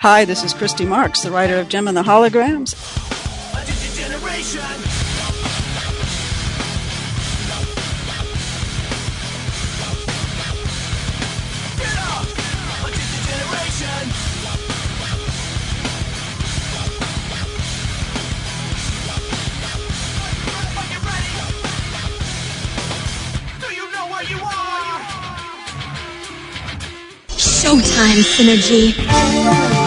Hi, this is Christy Marx, the writer of Jem and the Holograms. Showtime Synergy.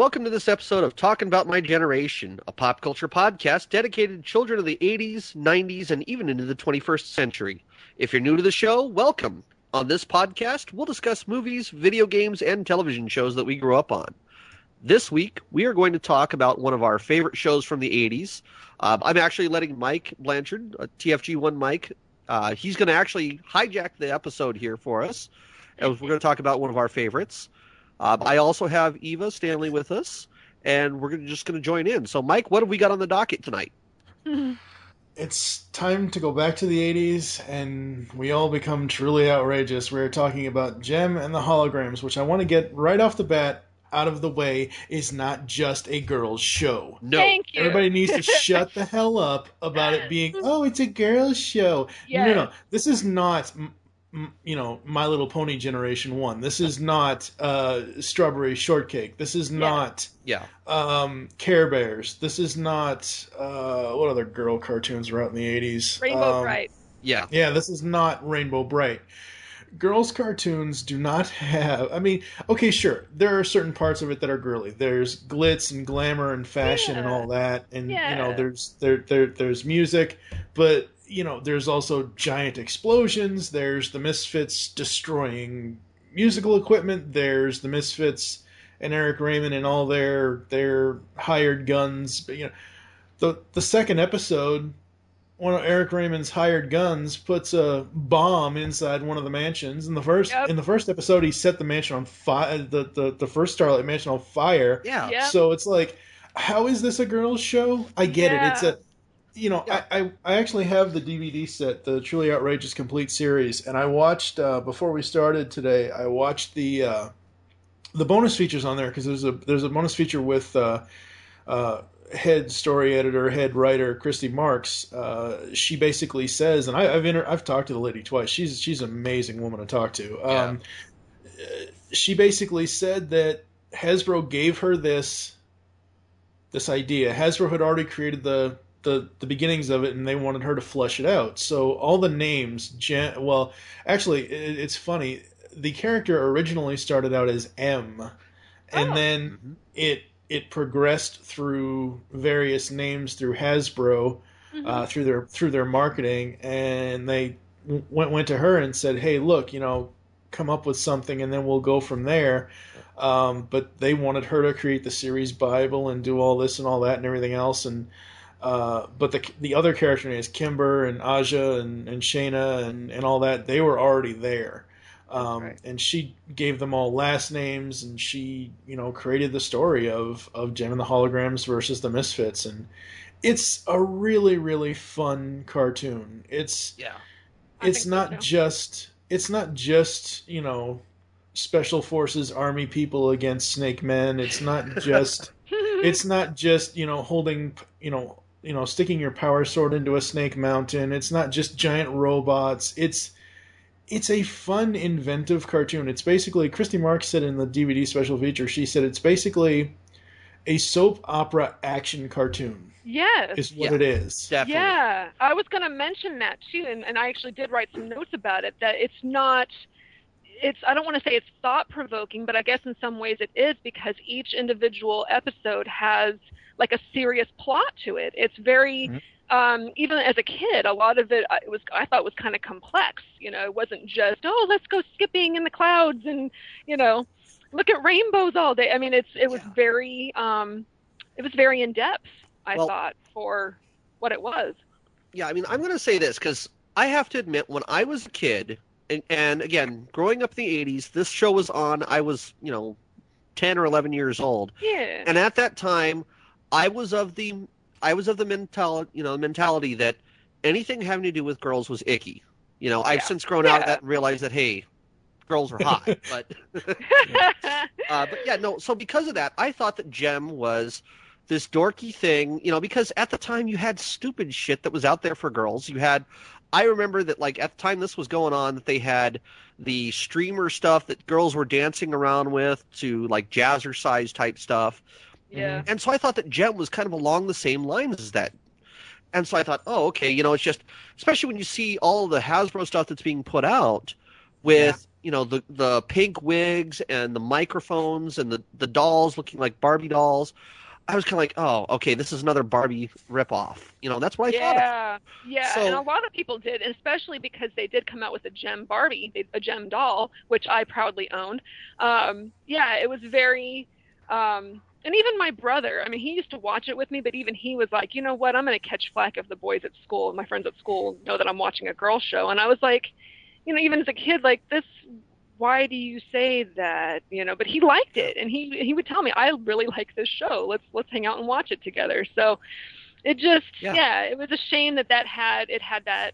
Welcome to this episode of Talking About My Generation, a pop culture podcast dedicated to children of the 80s, 90s, and even into the 21st century. If you're new to the show, welcome. On this podcast, we'll discuss movies, video games, and television shows that we grew up on. This week, we are going to talk about one of our favorite shows from the 80s. Uh, I'm actually letting Mike Blanchard, uh, TFG1 Mike, uh, he's going to actually hijack the episode here for us. And we're going to talk about one of our favorites. Um, I also have Eva Stanley with us, and we're gonna, just going to join in. So, Mike, what have we got on the docket tonight? It's time to go back to the 80s, and we all become truly outrageous. We're talking about Jem and the Holograms, which I want to get right off the bat out of the way is not just a girls' show. No. Thank you. Everybody needs to shut the hell up about it being, oh, it's a girls' show. No, no, no. This is not, m- m- you know, My Little Pony Generation 1. This is not uh, Strawberry Shortcake. This is not Yeah. um, Care Bears. This is not, uh, what other girl cartoons were out in the 80s? Rainbow Um, Brite. Yeah. yeah, this is not Rainbow Brite. Girls' cartoons do not have. I mean, okay, sure, there are certain parts of it that are girly. There's glitz and glamour and fashion and all that, and you know, Yeah. there's there there there's music, but you know, there's also giant explosions. There's the Misfits destroying musical equipment. There's the Misfits and Eric Raymond and all their their hired guns. But you know, the the second episode one of Eric Raymond's hired guns puts a bomb inside one of the mansions. In the first Yep. in the first episode, he set the mansion on fire. Uh, the, the the first Starlight Mansion on fire. Yeah. Yeah. So it's like, how is this a girls' show? I get it. It's a, you know, I, I I actually have the DVD set, the Truly Outrageous Complete Series, and I watched uh, before we started today. I watched the uh, the bonus features on there because there's a there's a bonus feature with. Uh, uh, head story editor, head writer Christy Marx, uh, she basically says, and I, I've inter- I've talked to the lady twice. She's she's an amazing woman to talk to. Um, uh, She basically said that Hasbro gave her this this idea. Hasbro had already created the the, the beginnings of it, and they wanted her to flesh it out. So all the names, Jan- well, actually, it, it's funny. The character originally started out as M, and Oh. then Mhm. it it progressed through various names through Hasbro Mhm. uh, through their through their marketing, and they w- went went to her and said, "Hey, look, you know, come up with something, and then we'll go from there." Um, but they wanted her to create the series Bible and do all this and all that and everything else, and uh, but the the other character names Kimber and Aja and, and Shana and, and all that they were already there. Um, Right. And she gave them all last names, and she, you know, created the story of of Jem and the Holograms versus the Misfits, and it's a really really fun cartoon. It's Yeah. I it's think so, not just it's not just you know special forces army people against snake men. It's not just it's not just you know holding you know you know sticking your power sword into a snake mountain. It's not just giant robots. It's it's a fun, inventive cartoon. It's basically Christy Marx said in the DVD special feature. She said it's basically a soap opera action cartoon. yes. Is what Yeah. it is. Definitely. Yeah, I was going to mention that too, and, and I actually did write some notes about it. That it's not, it's I don't want to say it's thought provoking, but I guess in some ways it is because each individual episode has like a serious plot to it. It's very, Mhm. um, even as a kid, a lot of it, I- it was I thought was kind of complex. You know, it wasn't just oh let's go skipping in the clouds and you know look at rainbows all day. I mean, it's it was Yeah. very um, it was very in depth. I Well- thought for what it was. Yeah, I mean, I'm going to say this because I have to admit, when I was a kid, and, and again, growing up in the '80s, this show was on. I was, you know, 10 or 11 years old, Yeah. and at that time, I was of the, I was of the mentality, you know, mentality that anything having to do with girls was icky. You know, I've since grown out of that and realized that hey, girls are hot, but Uh, but yeah, no. So because of that, I thought that Jem was this dorky thing, you know, because at the time you had stupid shit that was out there for girls. You had, I remember that like at the time this was going on, that they had the streamer stuff that girls were dancing around with to like jazzercise type stuff. Yeah. And so I thought that Jem was kind of along the same lines as that. And so I thought, oh, okay, you know, it's just, especially when you see all the Hasbro stuff that's being put out with, you know, the the pink wigs and the microphones and the the dolls looking like Barbie dolls. I was kind of like, oh, okay, this is another Barbie ripoff. You know, that's what I thought. Of. Yeah, yeah, So- and a lot of people did, especially because they did come out with a Jem Barbie, a Jem doll, which I proudly owned. Um, yeah, it was very, um, and even my brother. I mean, he used to watch it with me, but even he was like, you know what? I'm going to catch flack if the boys at school, my friends at school, know that I'm watching a girl show. And I was like, you know, even as a kid, like this. Why do you say that? You know, but he liked it, and he he would tell me, "I really like this show. Let's let's hang out and watch it together." So, it just Yeah. yeah, it was a shame that that had it had that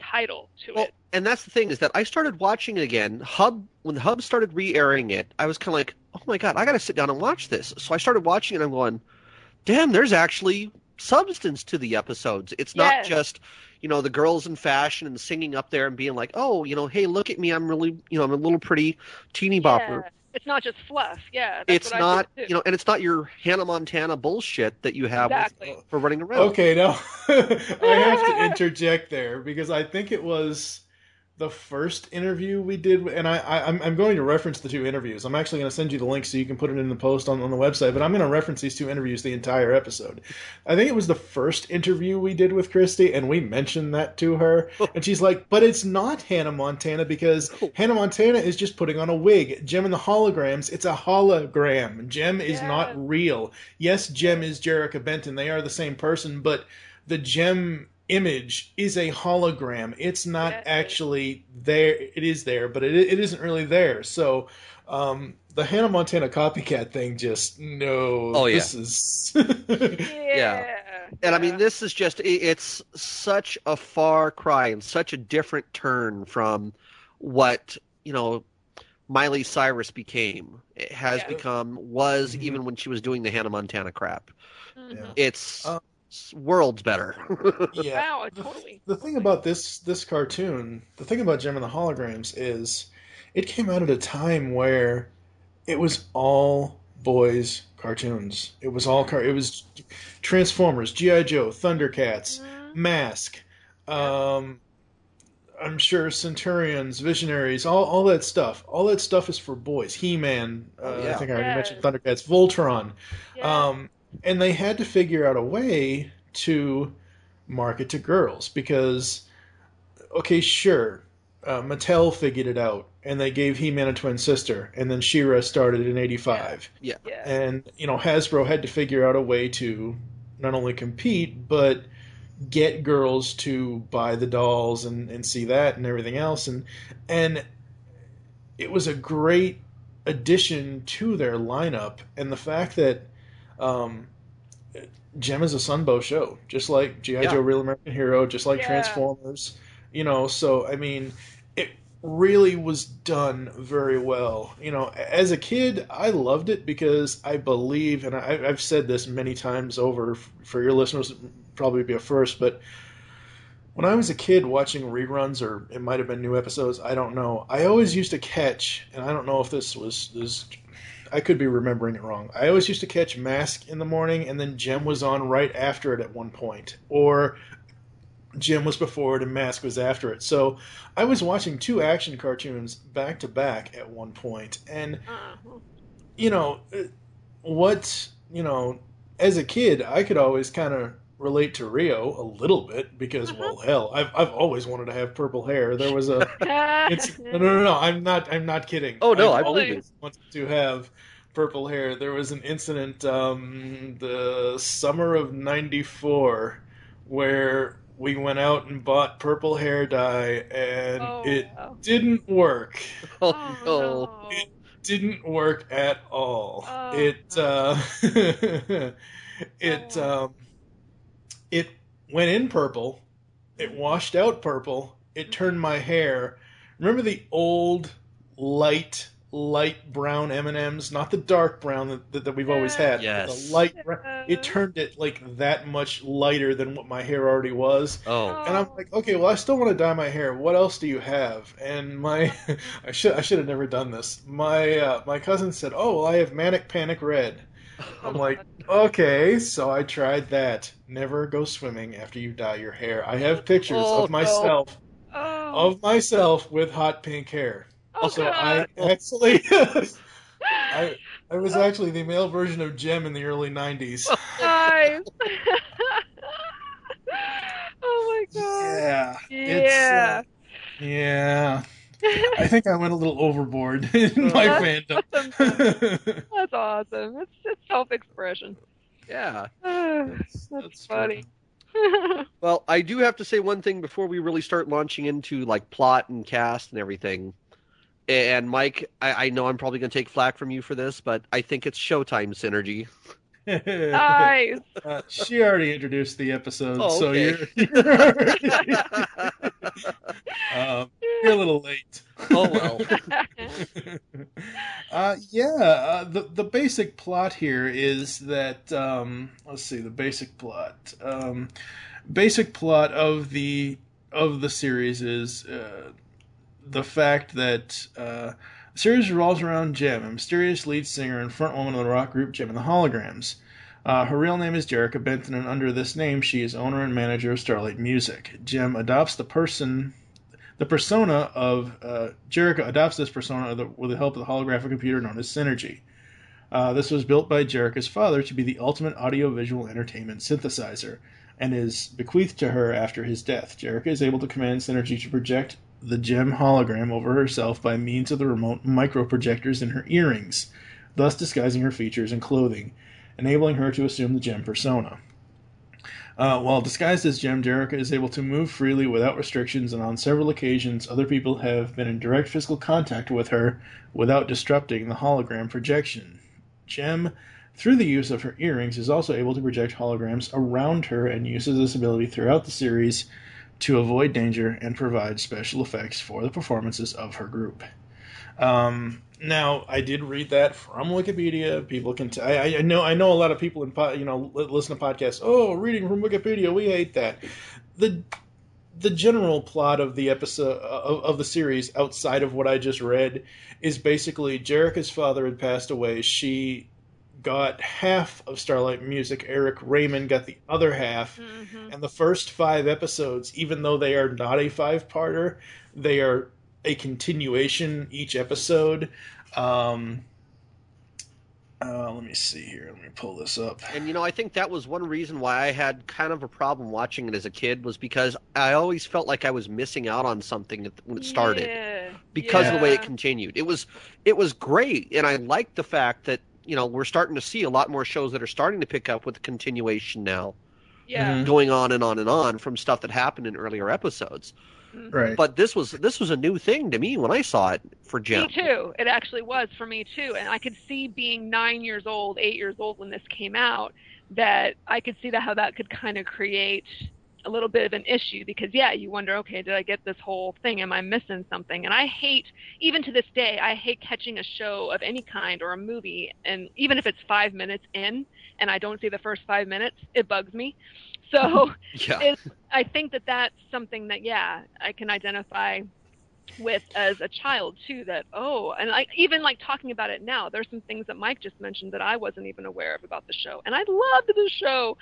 title to Well, it. and that's the thing is that I started watching it again. Hub when Hub started re-airing it, I was kind of like, oh my god, I got to sit down and watch this. So I started watching it. and I'm going, damn, there's actually substance to the episodes. It's not just you know the girls in fashion and singing up there and being like, oh, you know, hey, look at me, I'm really, you know, I'm a little pretty teeny bopper. Yeah. It's not just fluff. Yeah, that's It's what not, I you know, and it's not your Hannah Montana bullshit that you have with- Exactly. Uh, for running around. Okay, now I have to interject there because I think it was the first interview we did, and I, I I'm, I'm going to reference the two interviews. I'm actually going to send you the link so you can put it in the post on, on the website. But I'm going to reference these two interviews the entire episode. I think it was the first interview we did with Christy, and we mentioned that to her, and she's like, "But it's not Hannah Montana because Hannah Montana is just putting on a wig. Jem and the holograms, it's a hologram. Jem is Yeah. not real. Yes, Jem is Jerrica Benton. They are the same person, but the Jem image is a hologram. It's not Yeah, actually there. It is there, but it, it isn't really there. So, um, the Hannah Montana copycat thing just no. Oh, yeah. This is yeah. And I mean, this is just, it's such a far cry and such a different turn from what, you know, Miley Cyrus became. It has Yeah. become, was Mhm. even when she was doing the Hannah Montana crap. Mhm. It's Uh, s- worlds better. yeah. Wow, totally. The thing about this this cartoon, the thing about Jem and the Holograms is, it came out at a time where it was all boys cartoons. It was all car. It was Transformers, GI Joe, Thundercats, Mhm. Mask. Um, I'm sure Centurions, Visionaries, all all that stuff. All that stuff is for boys. He Man. Uh, Oh, yeah. I think I already Yeah. mentioned Thundercats. Voltron. Yeah. Um, and they had to figure out a way to market to girls because, okay, sure, uh, Mattel figured it out and they gave He-Man a twin sister, and then She-Ra started in '85, yeah. and you know Hasbro had to figure out a way to not only compete but get girls to buy the dolls and, and see that and everything else. And and it was a great addition to their lineup. And the fact that um, Jem is a Sunbow show, just like GI Yeah. Joe: Real American Hero, just like Yeah. Transformers. You know, so I mean, it really was done very well. You know, as a kid, I loved it because I believe, and I, I've said this many times over for your listeners, probably be a first, but when I was a kid watching reruns, or it might have been new episodes, I don't know. I always used to catch, and I don't know if this was this. I could be remembering it wrong. I always used to catch Mask in the morning, and then Jem was on right after it at one point, or Jem was before it and Mask was after it. So I was watching two action cartoons back to back at one point, and Uh, you know uh, what you know as a kid i could always kind of relate to Rio a little bit because, Uh-huh. well, hell, I've I've always wanted to have purple hair. There was a it's no, no, no, no. I'm not. I'm not kidding. Oh, no, I've I believe always wanted to have purple hair. There was an incident, um, the summer of '94, where we went out and bought purple hair dye, and Oh, it no. didn't work. Oh, Oh, no. It Didn't work at all. Oh, it uh, it Oh. um, it went in purple. It washed out purple. It turned my hair. Remember the old light light brown M and M's, not the dark brown that, that, that we've always had. but Yes. the light. brown. It turned it like that much lighter than what my hair already was. Oh. And I'm like, okay, well, I still want to dye my hair. What else do you have? And my, I should, I should have never done this. My, uh, my cousin said, oh, well, I have manic panic red. I'm like, okay, so I tried that. Never go swimming after you dye your hair. I have pictures Oh, of myself, Oh, of myself with hot pink hair. oh so God. I actually, I, I was actually the male version of Jem in the early '90s. Nice. oh my god. Yeah, Yeah. It's, uh, yeah. I think I went a little overboard in oh, my fandom. That's awesome. It's it's self-expression. Yeah. That's, That's funny. Well, I do have to say one thing before we really start launching into like plot and cast and everything. And Mike, I, I know I'm probably going to take flack from you for this, but I think it's Showtime synergy. Nice. Uh, she already introduced the episode, Oh, so okay. you're you're, um, you're a little late. oh well. uh, yeah, uh, the the basic plot here is that um, let's see the basic plot. Um, basic plot of the of the series is uh, the fact that uh, the series revolves around Jem, a mysterious lead singer and frontwoman of the rock group Jem and the Holograms. Uh, her real name is Jerrica Benton, and under this name, she is owner and manager of Starlight Music. Jem adopts the person the persona of uh, Jerrica adopts this persona with the help of the holographic computer known as Synergy. Uh, this was built by Jerrica's father to be the ultimate audiovisual entertainment synthesizer and is bequeathed to her after his death. Jerrica is able to command Synergy to project the Jem hologram over herself by means of the remote microprojectors in her earrings, thus disguising her features and clothing, enabling her to assume the Jem persona. Uh, while disguised as Jem, Jerrica is able to move freely without restrictions, and on several occasions, other people have been in direct physical contact with her without disrupting the hologram projection. Jem, through the use of her earrings, is also able to project holograms around her and uses this ability throughout the series to avoid danger and provide special effects for the performances of her group. Um, now, I did read that from Wikipedia. People can. T- I, I know. I know a lot of people in po- you know listen to podcasts. Oh, reading from Wikipedia, we hate that. the The general plot of the episode of, of the series, outside of what I just read, is basically Jerrica's father had passed away. She got half of Starlight Music. Eric Raymond got the other half. Mhm. And the first five episodes, even though they are not a five parter, they are a continuation each episode. Um, uh, let me see here. Let me pull this up. And you know, I think that was one reason why I had kind of a problem watching it as a kid was because I always felt like I was missing out on something when it started Yeah. because of the way it continued. It was it was great, and I liked the fact that you know we're starting to see a lot more shows that are starting to pick up with the continuation now, Yeah. Mhm. going on and on and on from stuff that happened in earlier episodes. Mhm. Right. But this was this was a new thing to me when I saw it for Jem. Me too. It actually was for me too. And I could see being nine years old, eight years old when this came out, that I could see that how that could kind of create a little bit of an issue because yeah, you wonder, okay, did I get this whole thing? Am I missing something? And I hate, even to this day, I hate catching a show of any kind or a movie, and even if it's five minutes in and I don't see the first five minutes, it bugs me. So Yeah. I think that that's something that yeah I can identify with as a child too. That oh, and like even like talking about it now, there's some things that Mike just mentioned that I wasn't even aware of about the show, and I loved the show.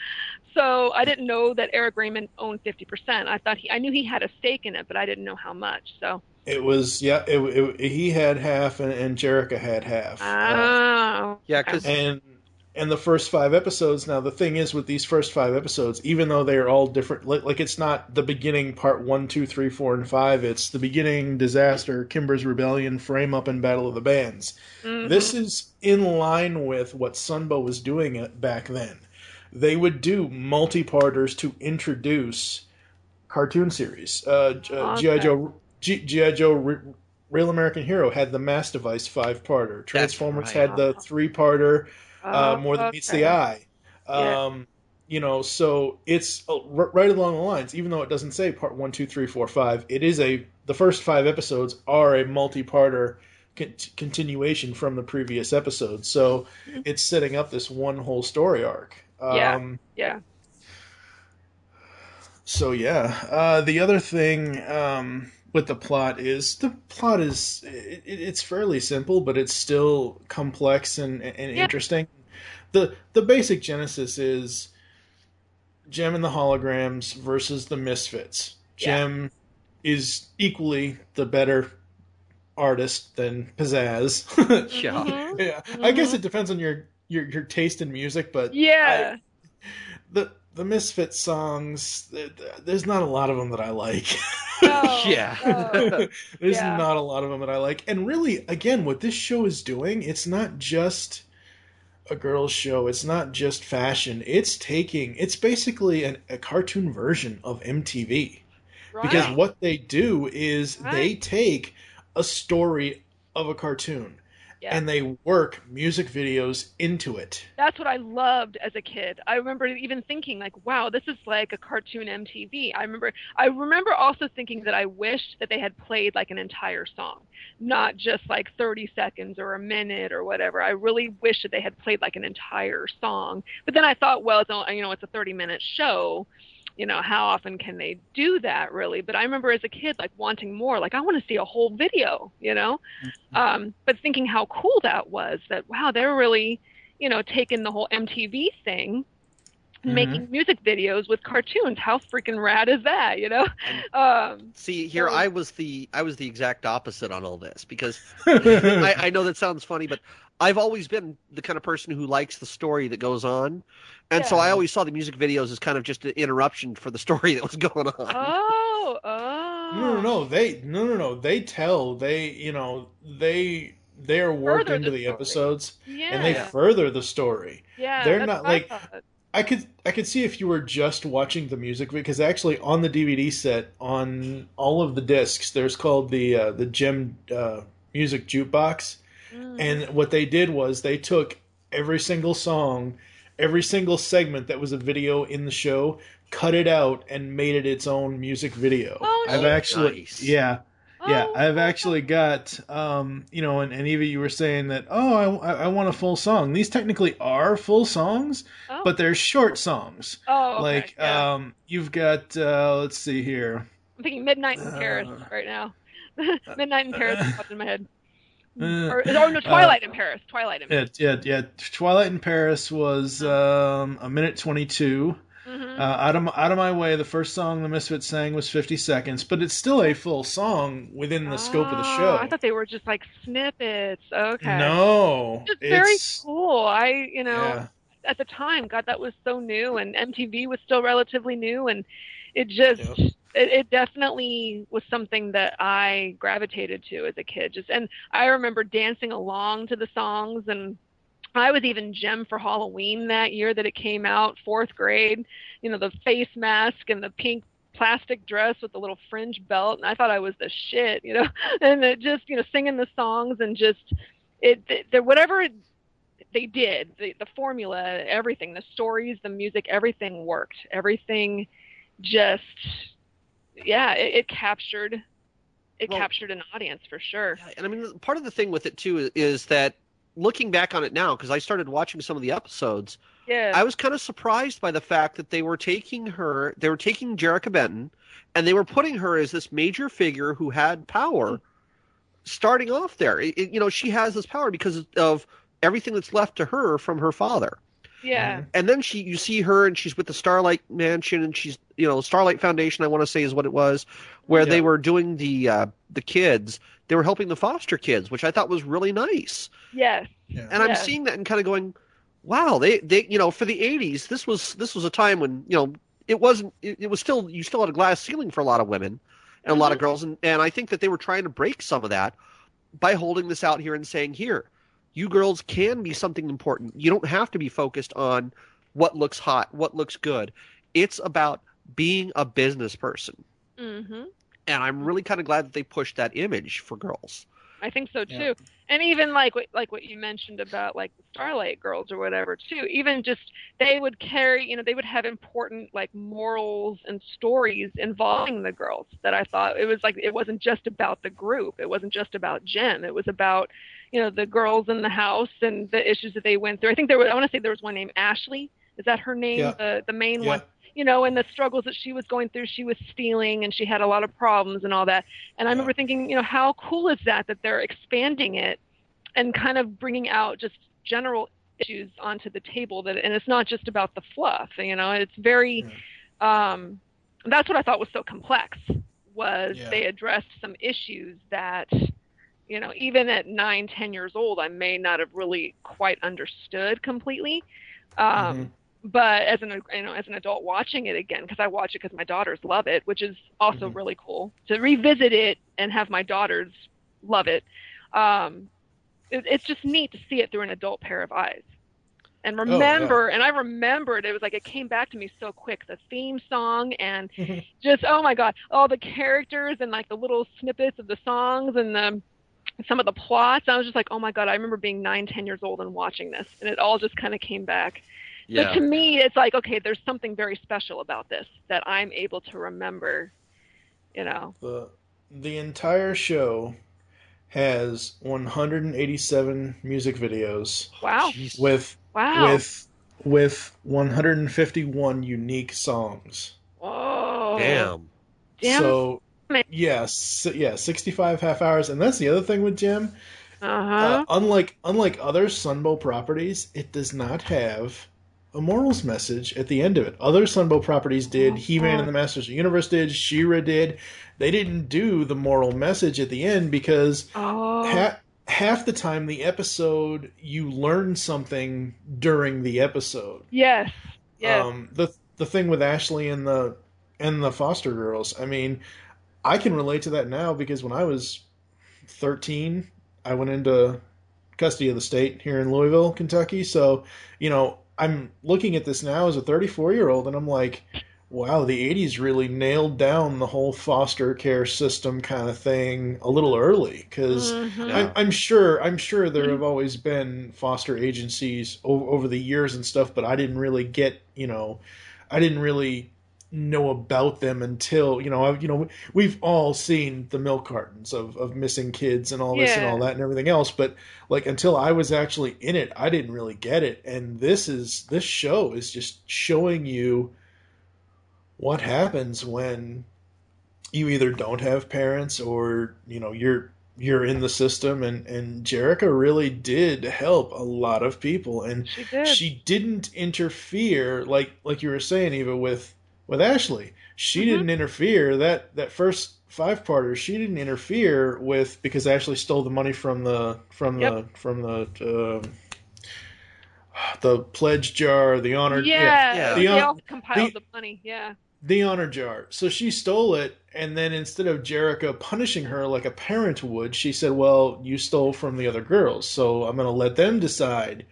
So I didn't know that Eric Raymond owned 50%. I thought he I knew he had a stake in it, but I didn't know how much. So It was yeah. It, it, he had half, and, and Jerrica had half. Uh, oh Yeah, 'cause- and and the first five episodes. Now the thing is with these first five episodes, even though they are all different, like, like it's not the beginning part one, two, three, four, and five. It's the beginning, disaster, Kimber's rebellion, frame up, and battle of the bands. Mhm. This is in line with what Sunbow was doing back then. They would do multi-parters to introduce cartoon series. Uh, G- uh, Okay. GI Joe, GI Joe, Real American Hero had the Mass Device five-parter. Transformers right. had the three-parter. Uh, Oh, more than meets the eye. Yeah. Um, You know, so it's uh, right along the lines. Even though it doesn't say part one, two, three, four, five, it is a. The first five episodes are a multi-parter con- continuation from the previous episodes. So it's setting up this one whole story arc. Yeah. Um, Yeah. so yeah, uh, the other thing um, with the plot is the plot is it, it- it's fairly simple, but it's still complex and, and Yeah. interesting. the The basic genesis is Jem and the holograms versus the Misfits. Yeah. Jem is equally the better artist than Pizzazz. Yeah. Mhm. yeah, I guess it depends on your your your taste in music, but Yeah. the the Misfit songs, th- th- there's not a lot of them that I like. No, Yeah. no. there's Yeah. not a lot of them that I like. And really, again, what this show is doing, it's not just a girls' show. It's not just fashion. It's taking, it's basically an, a cartoon version of MTV. Because what they do is they take a story of a cartoon Yeah. and they work music videos into it. That's what I loved as a kid. I remember even thinking like, wow, this is like a cartoon MTV. I remember I remember also thinking that I wished that they had played like an entire song, not just like 30 seconds or a minute or whatever. I really wish that they had played like an entire song. But then I thought, well, it's only, you know, it's a 30 minute show. You know, how often can they do that really? But I remember as a kid like wanting more, like I want to see a whole video, you know? um, but thinking how cool that was that wow they're really you know taking the whole mtv thing and Mhm. making music videos with cartoons how freaking rad is that you know um, See, here So- I was the I was the exact opposite on all this because I, I know that sounds funny, but I've always been the kind of person who likes the story that goes on, and so I always saw the music videos as kind of just an interruption for the story that was going on. oh oh No, no, no. They no, no, no. They tell. They, you know, they they are worked into the the episodes, yeah and they further the story. yeah they're not, what I like- I could I could see if you were just watching the music because actually on the DVD set on all of the discs there's called the uh, the Jem uh, music jukebox, Mm. and what they did was they took every single song, every single segment that was a video in the show, cut it out and made it its own music video. Oh, I've actually Nice. yeah. Yeah, Oh, I've actually got, um, you know, and, and Eva, you were saying that, oh, I, I want a full song. These technically are full songs, oh. but they're short songs. oh, okay. Like, yeah. um, you've got, uh, let's see here. i'm thinking midnight in paris uh, right now midnight in paris is popped in my head Uh, or, or no twilight in paris twilight in paris Yeah, yeah, yeah. Twilight in Paris was um, a minute 22. Mhm. Uh, out, of, out of My Way, the first song the Misfits sang was 50 seconds, but it's still a full song within the scope of the Oh, show. I thought they were just like snippets. Okay. No. it's very it's, cool. I, you know, yeah. at the time, God, that was so new, and MTV was still relatively new, and it just, Yep. It, it definitely was something that I gravitated to as a kid. Just, and I remember dancing along to the songs, and I was even Jem for Halloween that year that it came out, fourth grade. You know, the face mask and the pink plastic dress with the little fringe belt, and I thought I was the shit, you know. And it just, you know, singing the songs and just it, whatever it, they did, the the formula, everything, the stories, the music, everything worked. Everything just, yeah, it, it captured. It Well- captured an audience for sure. And I mean, part of the thing with it too is, is that looking back on it now, because I started watching some of the episodes, Yeah. I was kind of surprised by the fact that they were taking her, they were taking Jerrica Benton, and they were putting her as this major figure who had power. Mm-hmm. Starting off there, it- you know, she has this power because of everything that's left to her from her father. Yeah. And then she, you see her, and she's with the Starlight Mansion, and she's, you know, Starlight Foundation. I want to say is what it was, where Yeah. they were doing the uh, the kids. They were helping the foster kids, which I thought was really nice. Yes. yeah. And I'm Yeah. seeing that and kind of going, wow, they they you know for the '80s, this was this was a time when you know it wasn't it, it was still you still had a glass ceiling for a lot of women and a lot of girls, and and I think that they were trying to break some of that by holding this out here and saying here, you girls can be something important. You don't have to be focused on what looks hot, what looks good. It's about being a business person. hmm And I'm really kind of glad that they pushed that image for girls. I think so too. Yeah. And even like what like what you mentioned about like the Starlight Girls or whatever too. Even just they would carry, you know, they would have important like morals and stories involving the girls that I thought it was like it wasn't just about the group. It wasn't just about Jem. It was about, you know, the girls in the house and the issues that they went through. I think there was I want to say there was one named Ashley. Is that her name? Yeah. The the main Yeah. one you know, and the struggles that she was going through. She was stealing and she had a lot of problems and all that. And I Yeah. remember thinking, you know, how cool is that that they're expanding it and kind of bringing out just general issues onto the table that and it's not just about the fluff, you know. It's very um that's what I thought was so complex was they addressed some issues that you know, even at nine, ten years old, I may not have really quite understood completely. Um, Mhm. but as an you know as an adult watching it again because I watch it because my daughters love it, which is also Mhm. really cool to revisit it and have my daughters love it. Um, it. It's just neat to see it through an adult pair of eyes. And yeah. remember, and I remembered it was like it came back to me so quick. The theme song and just oh my god, all the characters and like the little snippets of the songs and the some of the plots. I was just like, oh my god, I remember being nine, ten years old and watching this, and it all just kind of came back. But to me, it's like, okay, there's something very special about this that I'm able to remember. You know, The the entire show has 187 music videos wow, with wow, with with 151 unique songs. whoa, Damn. damn, So it. Yes, yeah, 65 half hours, and that's the other thing with Jem. uh Uh, unlike unlike other Sunbow properties, it does not have a morals message at the end of it. Other Sunbow properties did. He-Man and the Masters of the Universe did. She-Ra did. They didn't do the moral message at the end because oh, ha- half the time the episode you learn something during the episode. yes, yes, Um, the the thing with Ashley and the and the foster girls. I mean, I can relate to that now because when I was thirteen, I went into custody of the state here in Louisville, Kentucky. So, you know, I'm looking at this now as a 34 year old, and I'm like, wow, the 80s really nailed down the whole foster care system kind of thing a little early because. Mhm. Yeah. I'm, I'm sure. I'm sure there have always been foster agencies over, over the years and stuff, but I didn't really get. You know, I didn't really know about them until you know. I've, you know, we've all seen the milk cartons of, of missing kids and all this and all that and everything else, but like until I was actually in it, I didn't really get it. And this is this show is just showing you what happens when you either don't have parents or you know you're you're in the system and and Jerrica really did help a lot of people and she did. she didn't interfere like like you were saying Eva with with Ashley she Mhm. didn't interfere that that first five parter she didn't interfere with because Ashley stole the money from the from Yep. the from the um, the pledge jar the honor yeah, yeah. they The, um, all compiled the- the money. Yeah, the honor jar. So she stole it, and then instead of Jerrica punishing her like a parent would, she said, "Well, you stole from the other girls, so I'm going to let them decide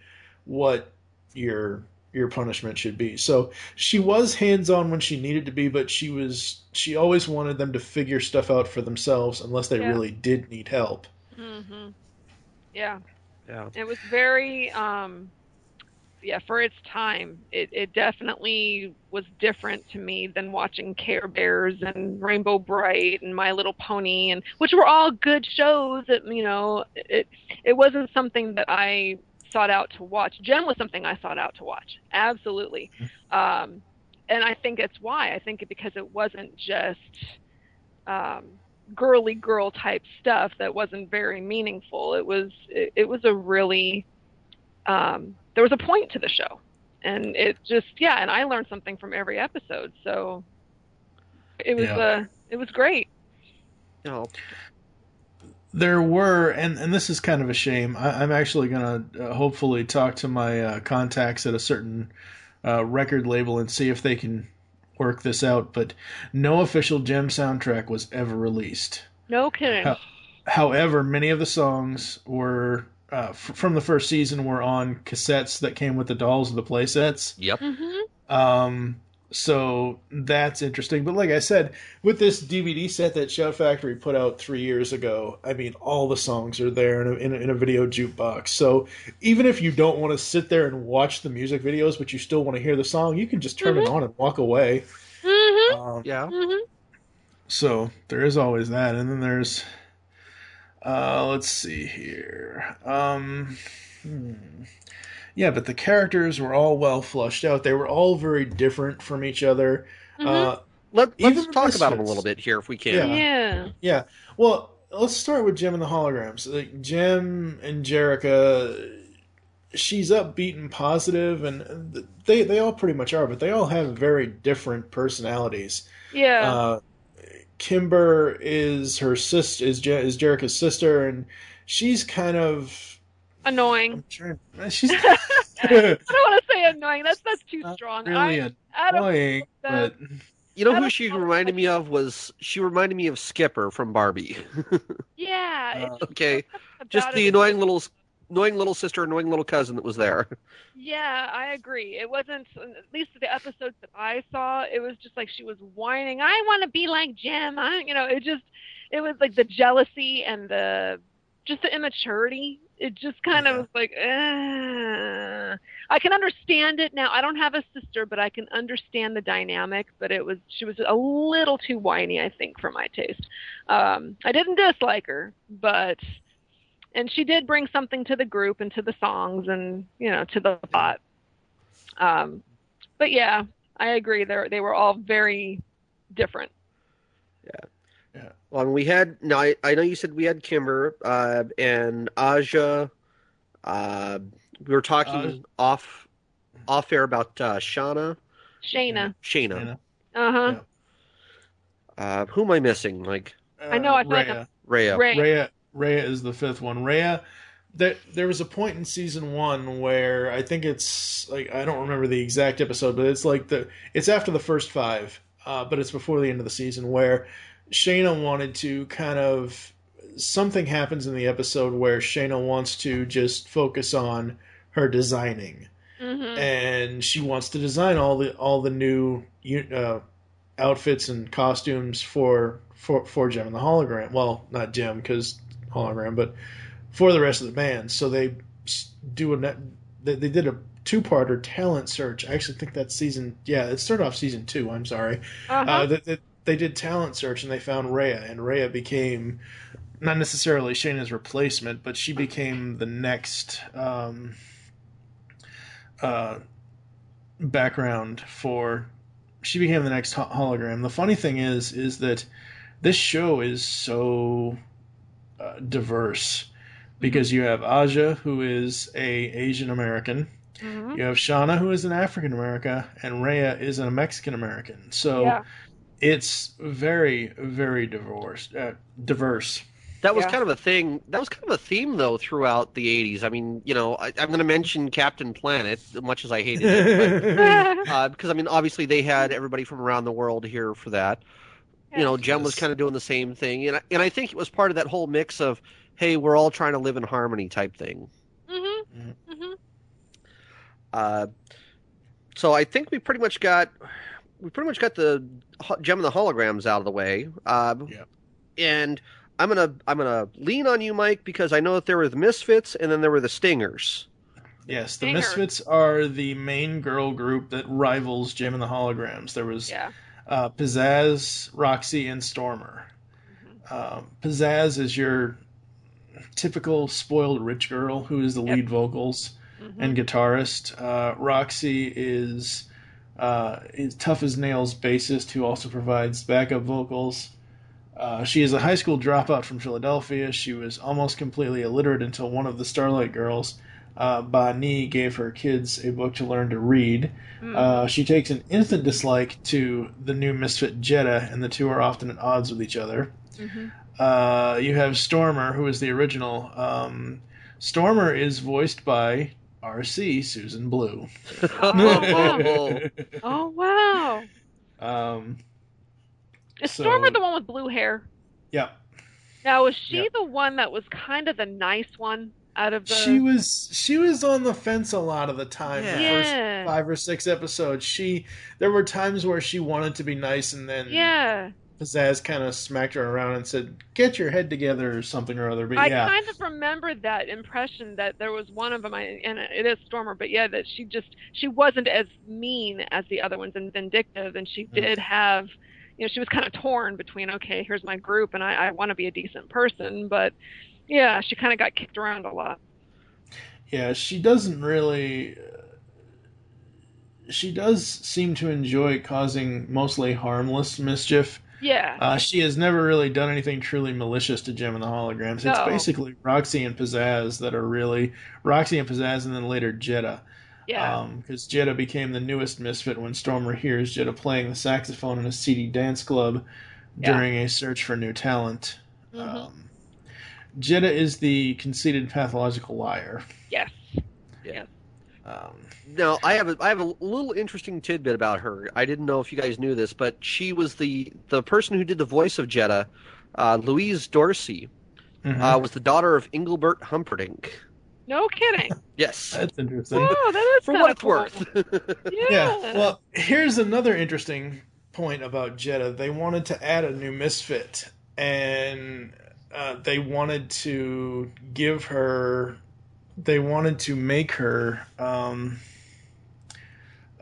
what your your punishment should be." So she was hands on when she needed to be, but she was she always wanted them to figure stuff out for themselves, unless they Yeah. really did need help. hmm yeah. Yeah. It was very, um, yeah, for its time, it, it definitely was different to me than watching Care Bears and Rainbow Brite and My Little Pony, and which were all good shows. That you know, it it wasn't something that I sought out to watch. Jem was something I sought out to watch, absolutely. Um, and I think it's why. I think it because it wasn't just um, girly girl type stuff that wasn't very meaningful. It was it, it was a really um, there was a point to the show, and it just yeah. And I learned something from every episode, so it was Yeah. uh it was great. You know, there were, and, and this is kind of a shame. I, I'm actually going to uh, hopefully talk to my uh, contacts at a certain uh, record label and see if they can work this out. But no official Jem soundtrack was ever released. No kidding. How- However, many of the songs were uh, f- from the first season were on cassettes that came with the dolls of the playsets. Yep. hmm Um, so that's interesting. But like I said, with this DVD set that Shout Factory put out three years ago, I mean, all the songs are there in a, in a, in a video jukebox. So even if you don't want to sit there and watch the music videos, but you still want to hear the song, you can just turn it on and walk away. hmm Um, Yeah. hmm so there is always that, and then there's, uh, let's see here. Um, hmm. Yeah, but the characters were all well flushed out. They were all very different from each other. Mhm. Uh, Let, Even let's the talk about them a little bit here if we can. Yeah. yeah. Yeah. Well, let's start with Jem and the holograms. Like Jem and Jerrica, she's upbeat and positive, and they they all pretty much are, but they all have very different personalities. Yeah. Uh, Kimber is her sister, is Je- is Jerrica's sister, and she's kind of. Annoying. I'm trying. She's I don't want to say annoying. That's that's too Not strong. really I, I annoying, that- but You know I who she reminded me of was she reminded me of Skipper from Barbie. Yeah. Uh, okay, just the annoying little annoying little sister, annoying little cousin that was there. Yeah, I agree. It wasn't at least the episodes that I saw. It was just like she was whining. I want to be like Jem. I, you know, it just, it was like the jealousy and the, just the immaturity. It just kind of was like, eh. I can understand it now. I don't have a sister, but I can understand the dynamic. But it was, she was a little too whiny, I think, for my taste. Um, I didn't dislike her, but and she did bring something to the group and to the songs and you know to the plot. Um, but yeah, I agree. They they were all very different. Well, we had no. I, I know you said we had Kimber uh, and Aja. Uh, we were talking Aja. off off air about uh, Shauna, Shana. Shana. you Uh huh. Yeah. Uh, who am I missing? Like I know, I feel like Rhea. Rhea. Rhea, Rhea is the fifth one. Rhea, there, there was a point in season one where I think it's like I don't remember the exact episode, but it's like the it's after the first five, uh, but it's before the end of the season where Shana wanted to kind of something happens in the episode where Shana wants to just focus on her designing hmm and she wants to design all the all the new uh, outfits and costumes for for for Jem and the hologram. Well, not Jem because hologram, but for the rest of the band. So they do a they, they did a two parter talent search. I actually think that's season. Yeah, it started off season two. I'm sorry. Uh-huh. Uh, they did talent search and they found Rhea, and Rhea became not necessarily Shana's replacement, but she became the next um, uh, background for. She became the next ho- hologram. The funny thing is, is that this show is so uh, diverse because you have Aja, who is a Asian American. Mhm. You have Shauna, who is an African American, and Rhea is a Mexican American. So Yeah. It's very, very diverse. Uh, diverse. That was Yeah. kind of a thing. That was kind of a theme though throughout the '80s. I mean, you know, I, I'm going to mention Captain Planet, much as I hated it, but, uh, because I mean, obviously they had everybody from around the world here for that. You know, Jem was kind of doing the same thing, and I, and I think it was part of that whole mix of, hey, we're all trying to live in harmony type thing. hmm hmm Uh, so I think we pretty much got we pretty much got the Jem and the holograms out of the way. Uh, Yep. And I'm gonna I'm gonna lean on you, Mike, because I know that there were the Misfits and then there were the Stingers. Yes, the Stinger. Misfits are the main girl group that rivals Jem and the Holograms. There was Yeah. uh, Pizzazz, Roxy, and Stormer. Um, Pizzazz is your typical spoiled rich girl who is the Yep. lead vocals Mhm. and guitarist. Uh, Roxy is uh, is tough as nails bassist who also provides backup vocals. Uh, she is a high school dropout from Philadelphia. She was almost completely illiterate until one of the Starlight Girls uh, Ba gave her kids a book to learn to read. Mm. Uh, she takes an instant dislike to the new misfit Jetta, and the two are often at odds with each other. Mhm. Uh, you have Stormer, who is the original. Um, Stormer is voiced by R.C. Susan Blue. wow. Oh wow! um, Is So- Stormer the one with blue hair? yeah, Now, was she Yeah. the one that was kind of the nice one out of the? she was she was on the fence a lot of the time. The Yeah. first Yeah. five or six episodes, she there were times where she wanted to be nice, and then Yeah, Pizzazz kind of smacked her around and said, "Get your head together" or something or other. But I yeah, kind of remembered that impression that there was one of them, I, and it is Stormer, but yeah, that she just she wasn't as mean as the other ones and vindictive, and she Mm. did have, you know, she was kind of torn between okay, here's my group, and I, I want to be a decent person, but yeah, she kind of got kicked around a lot. Yeah, she doesn't really. She does seem to enjoy causing mostly harmless mischief. Yeah, Uh, she has never really done anything truly malicious to Jem and the Holograms. It's basically Roxy and Pizzazz that are really Roxy and Pizzazz, and then later Jetta. yeah, Because Jetta became the newest misfit when Stormer hears Jetta playing the saxophone in a seedy dance club Yeah. during a search for new talent. Mhm. Um, Jetta is the conceited pathological liar. yes, Um, Now, I have a, I have a little interesting tidbit about her. I didn't know if you guys knew this, but she was the the person who did the voice of Jetta, uh, Louise Dorsey, mhm. uh, was the daughter of Engelbert Humperdinck. no kidding. Yes, That's interesting. Oh, that is for what it's cool. worth. Yeah. Yeah. Well, here's another interesting point about Jetta. They wanted to add a new misfit, and uh, they wanted to give her. They wanted to make her, um,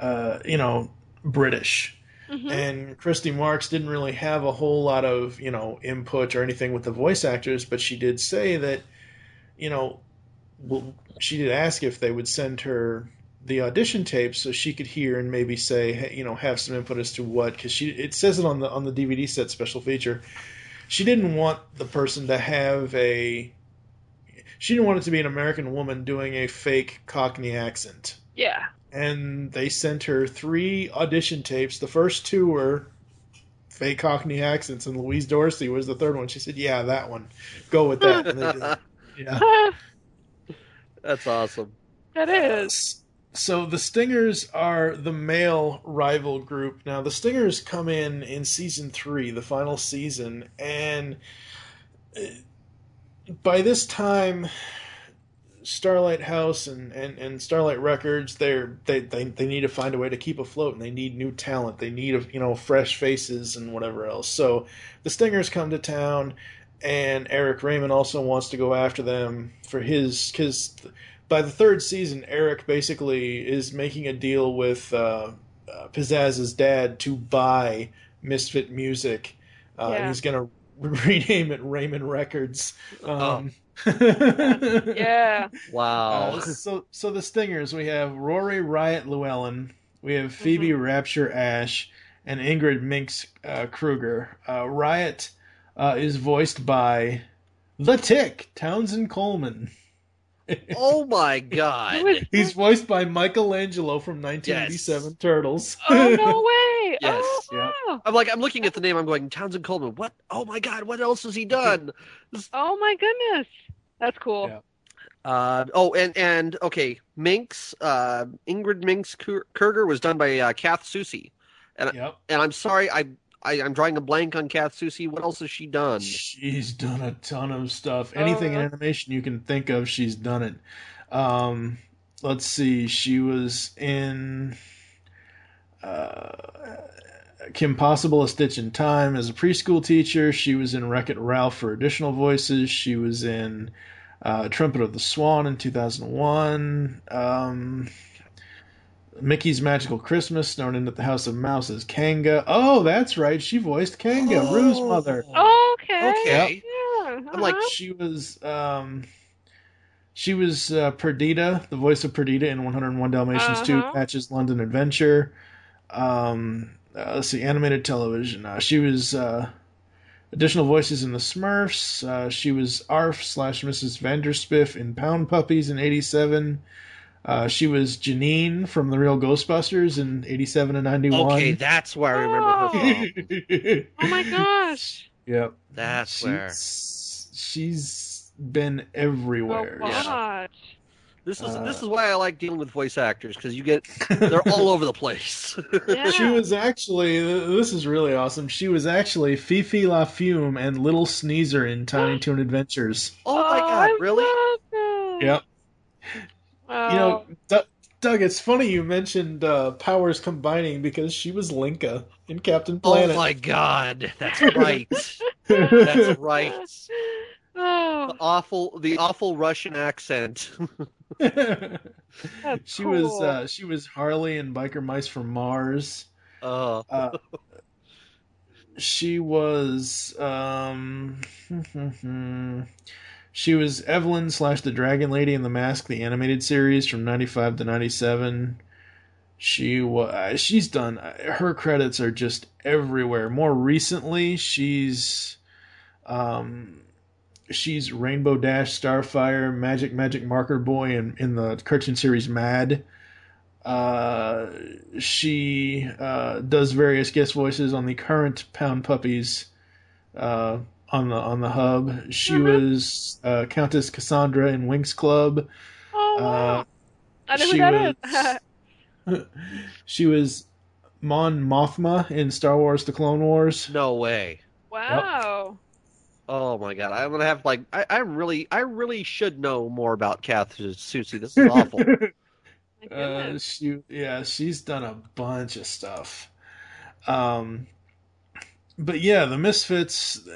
uh, you know, British. Mhm. And Christy Marx didn't really have a whole lot of, you know, input or anything with the voice actors, but she did say that, you know, well, she did ask if they would send her the audition tapes so she could hear and maybe say, you know, have some input as to what because she it says it on the on the DVD set special feature. She didn't want the person to have a. She didn't want it to be an American woman doing a fake Cockney accent yeah. And they sent her three audition tapes. The first two were fake Cockney accents, and Louise Dorsey was the third one. She said, "Yeah, that one. Go with that." And they did. Yeah. That's awesome. that is. So the Stingers are the male rival group. Now the Stingers come in in season three, the final season, and uh, by this time, Starlight House and, and, and Starlight Records, they're they, they they need to find a way to keep afloat, and they need new talent. They need you know fresh faces and whatever else. So the Stingers come to town, and Eric Raymond also wants to go after them for his because by the third season, Eric basically is making a deal with uh, uh, Pizzazz's dad to buy Misfit Music, uh, and he's going to rename it Raymond Records. Um, Yeah. Wow. uh, so, so the Stingers we have Rory Riot Llewellyn, we have Phoebe Rapture Ash, and Ingrid Minx uh, Kruger. Uh, Riot uh, is voiced by the Tick Townsend Coleman. oh my god. He's voiced by Michelangelo from 1987 Turtles. Oh no way! Yes. Oh, Yeah. I'm like, I'm looking at the name. I'm going, Townsend Coleman. What? Oh my god. What else has he done? oh my goodness, that's cool. Yeah. Uh, oh, and and okay, Minx, uh, Ingrid Minx Kur- Kurger was done by uh, Kath Soucie, Yep. and I'm sorry, I, I I'm drawing a blank on Kath Soucie. What else has she done? She's done a ton of stuff. Anything in Uh. animation you can think of, she's done it. Um, let's see. She was in uh, Kim Possible, A Stitch in Time as a preschool teacher. She was in Wreck It Ralph for additional voices. She was in uh, Trumpet of the Swan in 2001. Um, Mickey's Magical Christmas, Snowed In at the House of Mouse as Kanga. Oh, that's right. She voiced Kanga, Roo's mother. Oh, okay. Okay. Yeah. I'm like, uh-huh. She was um, she was uh, Perdita, the voice of Perdita in 101 Dalmatians 2, Uh-huh. Patch's London Adventure. Um, uh, let's see, animated television. Uh, she was uh, Additional voices in the Smurfs. Uh, she was Arf slash Mrs. Vanderspiff in Pound Puppies in '87. Uh, she was Janine from the Real Ghostbusters in '87 and '91. Okay, that's where I remember her from. Oh my gosh. yep. That's where. She's, she's been Well, everywhere. watch. This is Uh, this is why I like dealing with voice actors because you get they're all over the place. Yeah. She was actually, this is really awesome. She was actually Fifi La Fume and Little Sneezer in Tiny Toon Adventures. oh my I god, really? Yep. Oh, You know, Doug, Doug, it's funny you mentioned uh, powers combining because she was Linka in Captain Planet. Oh my god, that's right. That's right. Oh, The awful, the awful Russian accent. that's she cool. was uh, she was Harley and Biker Mice from Mars. Uh, Uh, she was um, she was Evelyn slash the Dragon Lady in the Mask, the animated series from ninety five to ninety seven. She was she's done her credits are just everywhere. More recently, she's um she's Rainbow Dash, Starfire, Magic Magic Marker Boy in, in the cartoon series Mad. Uh, she uh, does various guest voices on the current Pound Puppies uh, on the on the hub. She Mhm. was uh, Countess Cassandra in Winx Club. Oh, wow. Uh, I know who she that was- is. she was Mon Mothma in Star Wars: The Clone Wars. no way. wow. Oh my god, I'm gonna have like I, I really I really should know more about Kath Soucie. This is awful. Uh, she, yeah, she's done a bunch of stuff. Um, but yeah, the Misfits.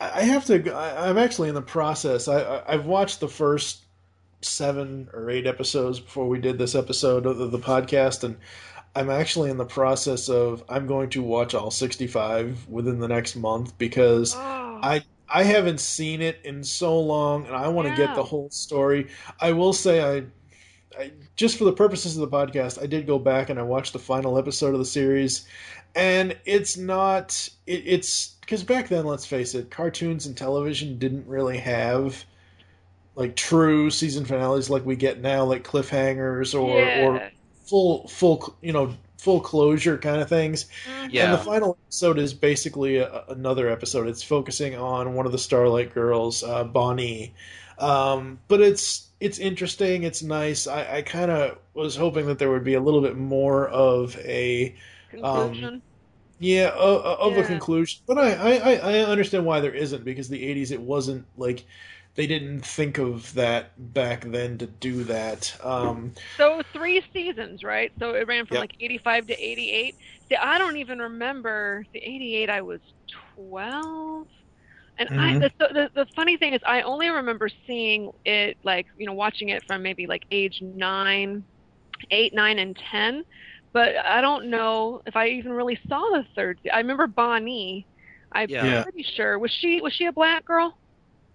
I I have to. I, I'm actually in the process. I, I I've watched the first seven or eight episodes before we did this episode of the, the podcast, and I'm actually in the process of. I'm going to watch all 65 within the next month because oh. I I haven't seen it in so long, and I want to Yeah. get the whole story. I will say, I, I just for the purposes of the podcast, I did go back and I watched the final episode of the series, and it's not. It, it's because back then, let's face it, cartoons and television didn't really have like true season finales like we get now, like cliffhangers or yeah. or full full you know full closure kind of things. Yeah. And the final episode is basically a, another episode. It's focusing on one of the Starlight girls, uh, Bonnie. Um, but it's it's interesting. It's nice. I, I kind of was hoping that there would be a little bit more of a Conclusion. yeah of, of a conclusion. But I, I I I understand why there isn't because the '80s it wasn't like they didn't think of that back then to do that. Um, so three seasons, right? So it ran from Yep. like 85 to 88. See, I don't even remember the 88. I was 12. And I, Mhm. the, the the funny thing is, I only remember seeing it like you know watching it from maybe like age nine, eight, nine, and ten. But I don't know if I even really saw the third. I remember Bonnie. I'm Yeah. Yeah. pretty sure was she was she a black girl?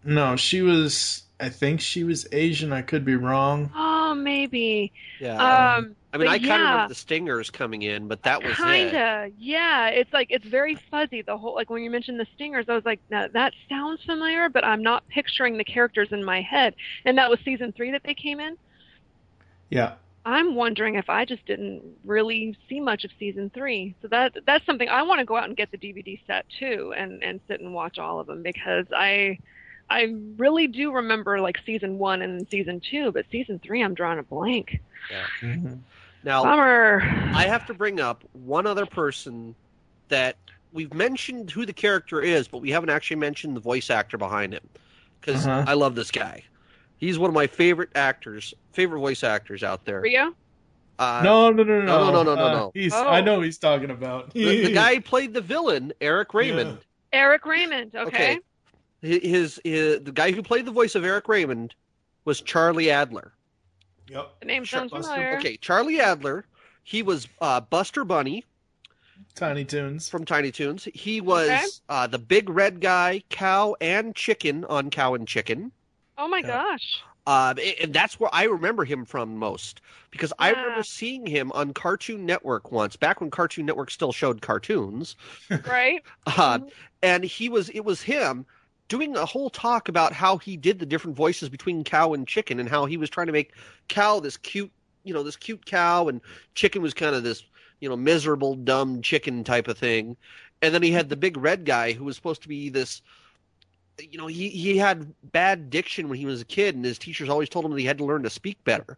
No, she was. I think she was Asian. I could be wrong. Oh, maybe. yeah. Um, I mean, but I kind of yeah. remember the stingers coming in, but that was. Kinda, yeah. It's like it's very fuzzy. The whole like when you mentioned the stingers, I was like, now, that sounds familiar, but I'm not picturing the characters in my head. And that was season three that they came in. Yeah. I'm wondering if I just didn't really see much of season three. So that that's something I want to go out and get the DVD set too, and and sit and watch all of them because I. I really do remember like season one and season two, but season three I'm drawing a blank. Now, Bummer. I have to bring up one other person that we've mentioned who the character is, but we haven't actually mentioned the voice actor behind him because Uh-huh. I love this guy. He's one of my favorite actors, favorite voice actors out there. Rio? Uh, no, no, no, no, no, no, no, no, Uh, no. He's. Oh. I know who he's talking about. the, the guy played the villain, Eric Raymond. Eric Raymond. Okay. His, his the guy who played the voice of Eric Raymond was Charlie Adler. Yep. The name Char- sounds Buster- familiar. Okay, Charlie Adler. He was uh, Buster Bunny Tiny Toons. from Tiny Toons. He was Okay. uh, the big red guy, Cow and Chicken on Cow and Chicken. Oh my Yeah. gosh. Uh, and that's where I remember him from most because I remember seeing him on Cartoon Network once, back when Cartoon Network still showed cartoons. Right? Uh, Mhm. and he was it was him doing a whole talk about how he did the different voices between cow and chicken and how he was trying to make cow this cute you know this cute cow and chicken was kind of this you know miserable dumb chicken type of thing and then he had the big red guy who was supposed to be this you know he he had bad diction when he was a kid and his teachers always told him that he had to learn to speak better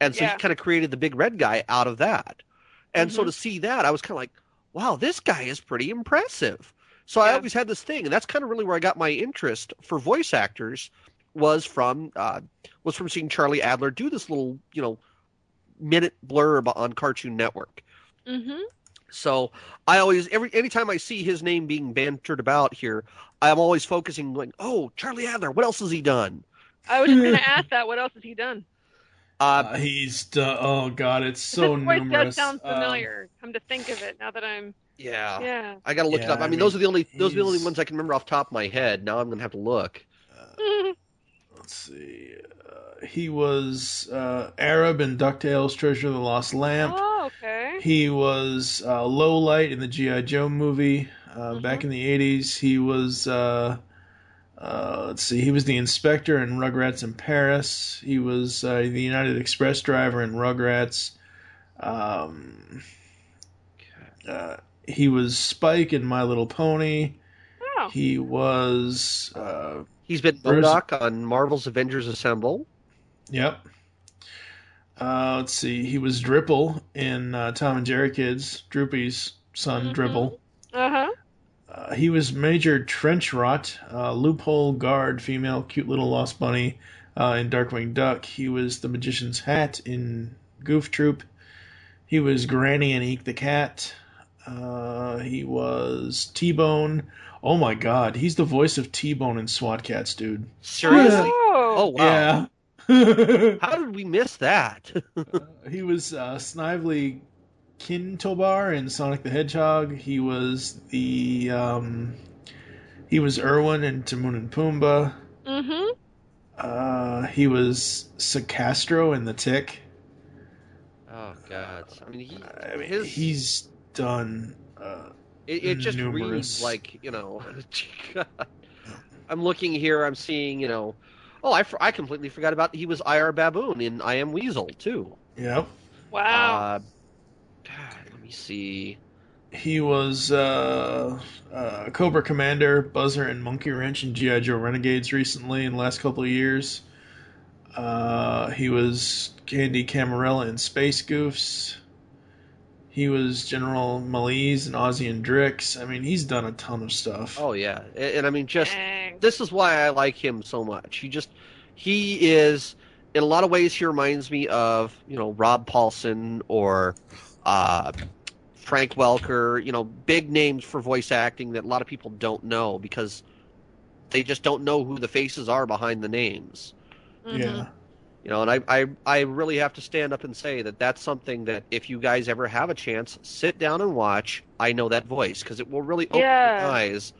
and so Yeah. he kind of created the big red guy out of that and so Mhm. to see that i was kind of like wow this guy is pretty impressive so I always had this thing, and that's kind of really where I got my interest for voice actors was from uh, was from seeing Charlie Adler do this little you know minute blurb on Cartoon Network. Mm-hmm. So I always every anytime I see his name being bantered about here, I'm always focusing like, oh, Charlie Adler, what else has he done? I was just going to ask that. What else has he done? Uh, Uh, he's done, oh god, it's so His voice numerous. does sound Um, familiar. come to think of it, now that I'm yeah. yeah. I gotta look it up. I I mean, those are the only those are the only ones I can remember off the top of my head. Now I'm gonna have to look. uh, let's see. Uh, he was uh, Arab in DuckTales Treasure of the Lost Lamp. oh, okay. He was uh, Low Light in the G.I. Joe movie uh, back in the 80s. He was, uh, uh, let's see, he was the inspector in Rugrats in Paris. He was uh, the United Express driver in Rugrats. Um, uh, he was Spike in My Little Pony. Oh, He was, uh, He's been Bruce- MODOK on Marvel's Avengers Assemble. yep. Uh, let's see, he was Dripple in uh, Tom and Jerry Kids, Droopy's son, Mhm. Dribble. uh huh. Uh, he was Major Trenchrot, uh, loophole guard, female, cute little lost bunny uh, in Darkwing Duck. He was the magician's hat in Goof Troop. He was Granny and Eek the cat. Uh, he was T Bone. Oh my God, he's the voice of T Bone in SWAT Kats, dude. Seriously? Oh Oh, wow! Yeah. How did we miss that? he was uh, Snively Kintobor in Sonic the Hedgehog. He was the um, he was Irwin in Timon and Pumbaa. mm-hmm. Uh, he was Sacastro in The Tick. oh god! I mean, he, I mean, his he's done. Uh, it, it just numerous. reads like you know. I'm looking here. I'm seeing you know. Oh, I, I completely forgot about he was IR Baboon in I Am Weasel too. Yeah. Wow. Uh, God, let me see. He was uh, uh, Cobra Commander, Buzzer, and Monkey Wrench in G.I. Joe Renegades recently in the last couple of years. Uh, he was Candy Caramella in Space Goofs. He was General Malaise and Ozzy and Drix. I mean, he's done a ton of stuff. Oh yeah, and, and I mean just this is why I like him so much. He just he is in a lot of ways he reminds me of you know Rob Paulsen or uh, Frank Welker. You know, big names for voice acting that a lot of people don't know because they just don't know who the faces are behind the names. Mhm. Yeah. You know, and I, I I really have to stand up and say that that's something that if you guys ever have a chance, sit down and watch. I know that voice because it will really open Yeah. your eyes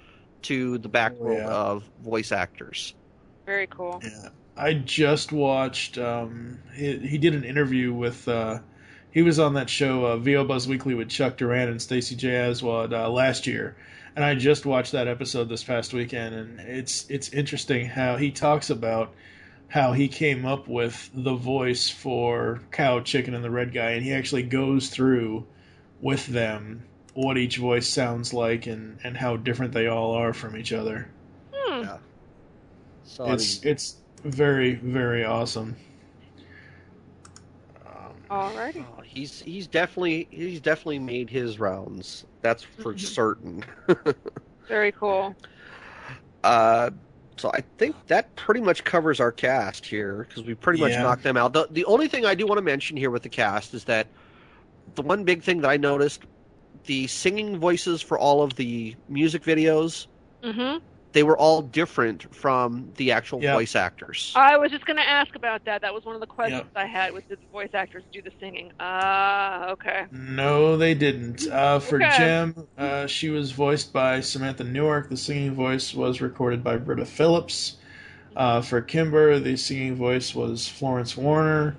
to the back Oh, world yeah. of voice actors. Very cool. Yeah, I just watched. Um, he, he did an interview with. Uh, he was on that show uh, VO Buzz Weekly with Chuck Duran and Stacey J. Aswad uh, last year, and I just watched that episode this past weekend, and it's it's interesting how he talks about how he came up with the voice for Cow, Chicken, and the Red Guy, and he actually goes through with them what each voice sounds like and and how different they all are from each other. Hmm. Yeah. So it's it's very very awesome. Um, Alrighty. oh, he's he's definitely he's definitely made his rounds. That's for Mhm. certain. Very cool. Uh, so I think that pretty much covers our cast here because we pretty much knocked them out. The the only thing I do want to mention here with the cast is that the one big thing that I noticed the singing voices for all of the music videos Mm-hmm. They were all different from the actual Yeah. voice actors. I was just going to ask about that. That was one of the questions I had. Was did the voice actors do the singing? Ah, okay. No, they didn't. Uh, for Okay. Jem, uh, she was voiced by Samantha Newark. The singing voice was recorded by Britta Phillips. Uh, for Kimber, the singing voice was Florence Warner.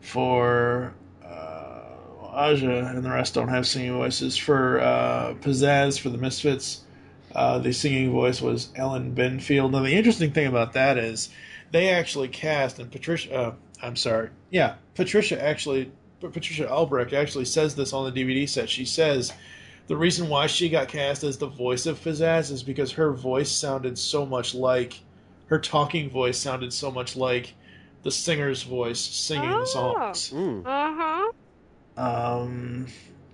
For uh, Aja and the rest don't have singing voices. For uh, Pizzazz, for the Misfits, uh, the singing voice was Ellen Bernfeld. Now, the interesting thing about that is they actually cast, and Patricia, uh, I'm sorry, yeah, Patricia actually, Patricia Albrecht actually says this on the DVD set. She says the reason why she got cast as the voice of Pizzazz is because her voice sounded so much like, her talking voice sounded so much like the singer's voice singing Oh. the songs. Mm. Uh huh. Um,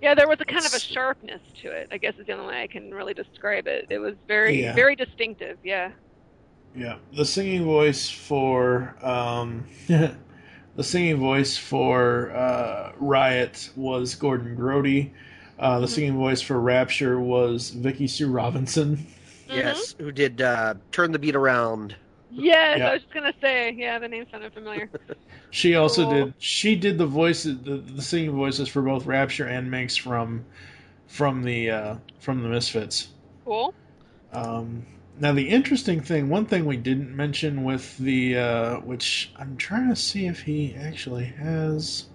Yeah, there was a kind of a sharpness to it. I guess is the only way I can really describe it. It was very, Yeah. very distinctive. Yeah. Yeah, the singing voice for um, the singing voice for uh, Riot was Gordon Grody. Uh, the Mhm. singing voice for Rapture was Vicki Sue Robinson. Yes, who did uh, Turn the Beat Around. Yes, Yeah. I was just gonna say. Yeah, the name sounded familiar. She also Cool. did. She did the voices, the, the singing voices for both Rapture and Minx from from the uh, from the Misfits. cool. Um, now the interesting thing, one thing we didn't mention with the, uh, which I'm trying to see if he actually has,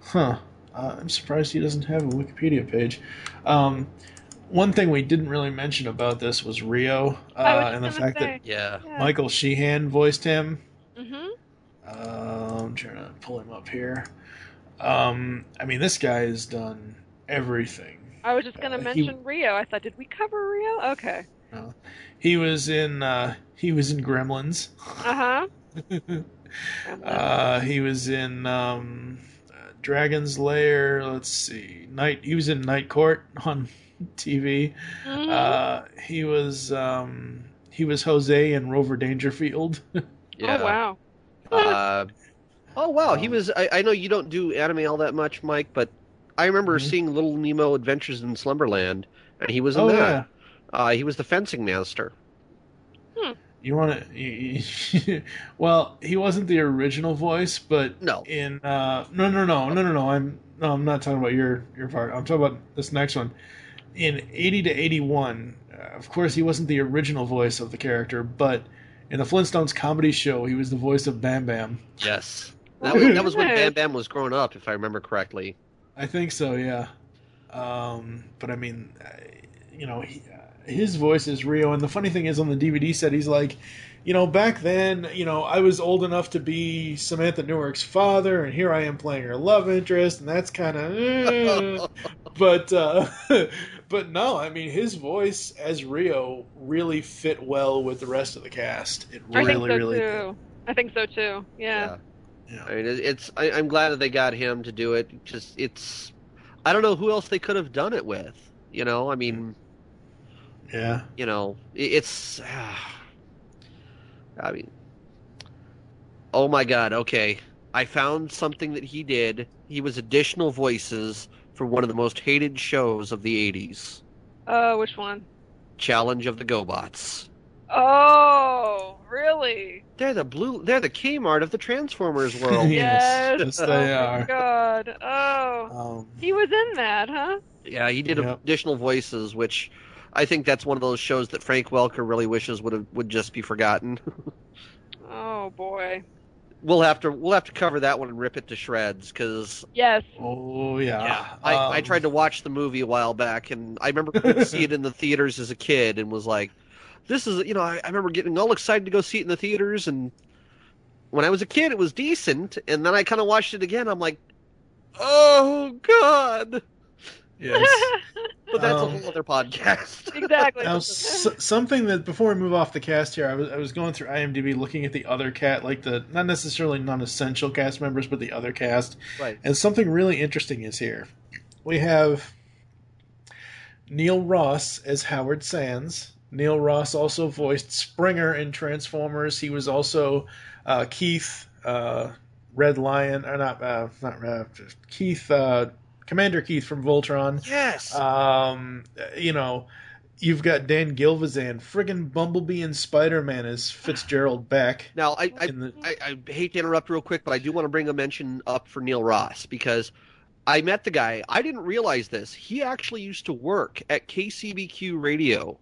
huh? Uh, I'm surprised he doesn't have a Wikipedia page. Um, one thing we didn't really mention about this was Rio uh, and the fact say. Yeah. Yeah. Michael Sheehan voiced him. Mhm. Uh, I'm trying to pull him up here. Um, I mean, this guy has done everything. I was just gonna Uh, he- mention Rio. I thought, did we cover Rio? Okay. He was in uh, he was in Gremlins. Uh huh. Uh, he was in um, uh, Dragon's Lair. Let's see, Night. He was in Night Court on TV. Mhm. Uh, he was um, he was Jose in Rover Dangerfield. Yeah. Oh wow. Uh, oh wow, he Um, was. I, I know you don't do anime all that much, Mike, but I remember Mhm. seeing Little Nemo Adventures in Slumberland, and he was in oh that. yeah, Uh, he was the fencing master. you want to? well, he wasn't the original voice, but No. in uh, no no no no no no I'm no I'm not talking about your your part. I'm talking about this next one. In 80 to 81, uh, of course he wasn't the original voice of the character, but in the Flintstones comedy show, he was the voice of Bam Bam. Yes, that was, that was when Bam Bam was growing up, if I remember correctly. I think so, yeah. Um, but I mean, uh, you know, he, uh, his voice is real. and the funny thing is, on the DVD set, he's like, you know, back then, you know, I was old enough to be Samantha Newark's father, and here I am playing her love interest, and that's kind of, but, uh, but no, I mean, his voice as Rio really fit well with the rest of the cast. It I really, think so really, too. I think so too. Yeah. yeah. I mean, it's. I, I'm glad that they got him to do it. Just it's. I don't know who else they could have done it with. You know, I mean, yeah. you know, it, it's. Ah. I mean, oh my God. Okay, I found something that he did. He was additional voices for one of the most hated shows of the '80s, Oh, which one? Challenge of the GoBots. Oh, really? They're the blue. They're the Kmart of the Transformers world. Yes, Yes. yes, oh they my are. God. Oh, Um, he was in that, huh? Yeah, he did Yep. additional voices, which I think that's one of those shows that Frank Welker really wishes would have would just be forgotten. Oh boy. We'll have to we'll have to cover that one and rip it to shreds because Yes. oh yeah. I, I Um, tried to watch the movie a while back and I remember seeing it in the theaters as a kid and was like, this is you know I, I remember getting all excited to go see it in the theaters and when I was a kid it was decent and then I kind of watched it again I'm like, oh god, Yes. but that's Um, a whole other podcast. exactly. Now, s- something that before we move off the cast here, I was I was going through IMDb looking at the other cat, like the not necessarily non-essential cast members, but the other cast, right. and something really interesting is here. We have Neil Ross as Howard Sands. Neil Ross also voiced Springer in Transformers. He was also uh, Keith uh, Red Lion, or not uh, not uh, Keith uh, Commander Keith from Voltron. Yes. Um, you know, you've got Dan Gilvezan, friggin' Bumblebee and Spider Man as Fitzgerald Beck. now I, I the, I, I hate to interrupt real quick, but I do want to bring a mention up for Neil Ross because I met the guy. I didn't realize this. He actually used to work at KCBQ Radio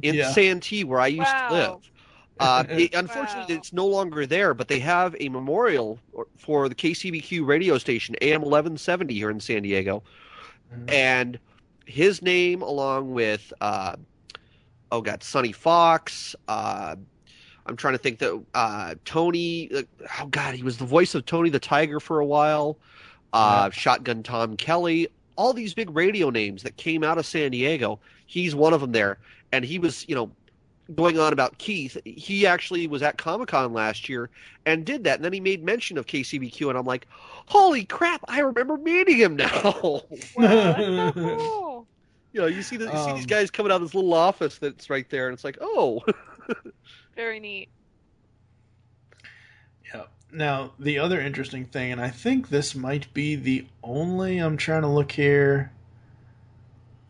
in Yeah. Santee, where I used Wow. to live. Uh, it- unfortunately, Wow. it's no longer there, but they have a memorial for the KCBQ radio station, AM 1170 here in San Diego. Mhm. And his name, along with, uh, oh God, Sonny Fox. Uh, I'm trying to think that uh, Tony, uh, oh God, he was the voice of Tony the Tiger for a while. Uh, Shotgun Tom Kelly, all these big radio names that came out of San Diego. He's one of them there. And he was, you know, going on about Keith. He actually was at Comic Con last year and did that. And then he made mention of KCBQ. And I'm like, holy crap, I remember meeting him now. Wow, that's so cool. you know, you see, the, you see these Um, guys coming out of this little office that's right there. And it's like, oh, Very neat. Yeah. Now, the other interesting thing, and I think this might be the only, I'm trying to look here.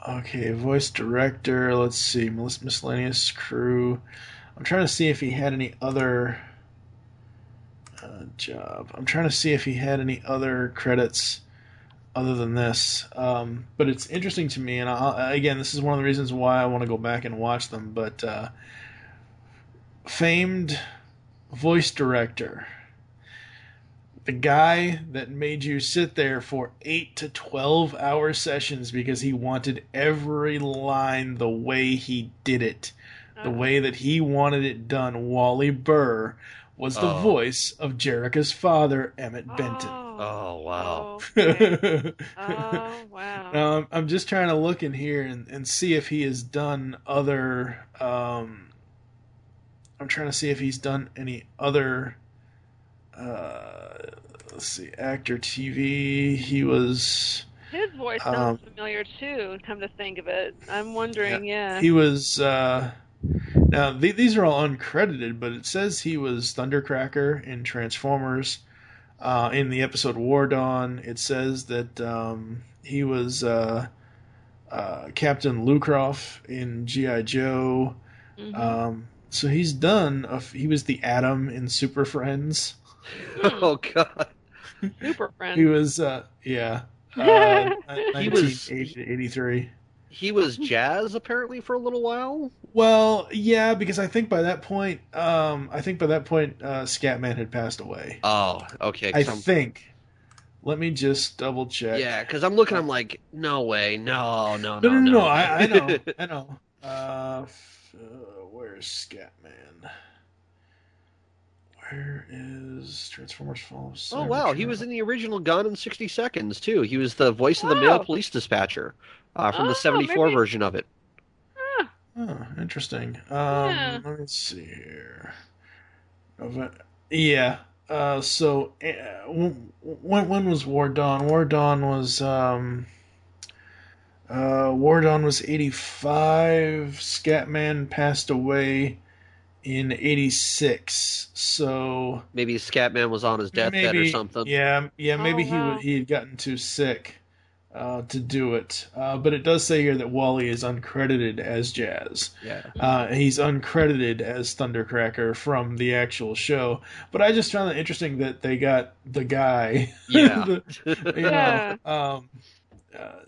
Okay, voice director, let's see, mis- miscellaneous crew. I'm trying to see if he had any other uh, job. I'm trying to see if he had any other credits other than this. Um, but it's interesting to me, and I, again, this is one of the reasons why I want to go back and watch them. But uh, famed voice director the guy that made you sit there for 8 to 12 hour sessions because he wanted every line the way he did it the Uh, way that he wanted it done Wally Burr was the Oh. voice of Jerrica's father Emmett Benton Oh, oh, wow. okay. oh wow. Now, I'm, I'm just trying to look in here and, and see if he has done other. Um, I'm trying to see if he's done any other. Uh, let's see, actor, TV. He was. His voice Um, sounds familiar too. Come to think of it, I'm wondering. Yeah. He was. Uh, now th- these are all uncredited, but it says he was Thundercracker in Transformers. Uh, in the episode War Dawn, it says that um, he was uh, uh, Captain Lucroft in GI Joe. Mhm. Um, so he's done. A f- he was the Atom in Super Friends. Oh, God. Super friend. He was, uh, yeah. Uh, He was- 83. He was jazz apparently for a little while. Well, yeah, because I think by that point, um, I think by that point, uh, Scatman had passed away. Oh, okay. I 'cause I'm- think. Let me just double check. yeah, because I'm looking. I'm like, no way, no, no, No, no, no, no, no. I, I know. I know. Uh, uh, where's Scatman? Where is Transformers Fall? of oh wow, he was in the original Gone in 60 Seconds too. He was the voice of the male police dispatcher uh, from Oh, the 74 maybe- version of it. Ah, Oh, interesting. Um, Yeah. let me see here. Yeah. Uh, so uh, when when was War Dawn? War Dawn was um. Uh, War Dawn was eighty five. Scatman passed away in eighty six. So Maybe Scatman was on his deathbed or something. yeah, yeah, maybe Oh, he wow. he had gotten too sick uh, to do it. Uh, but it does say here that Wally is uncredited as Jazz. Yeah. Uh, he's uncredited as Thundercracker from the actual show. But I just found it interesting that they got the guy. Yeah. the- you Yeah. know, um, uh,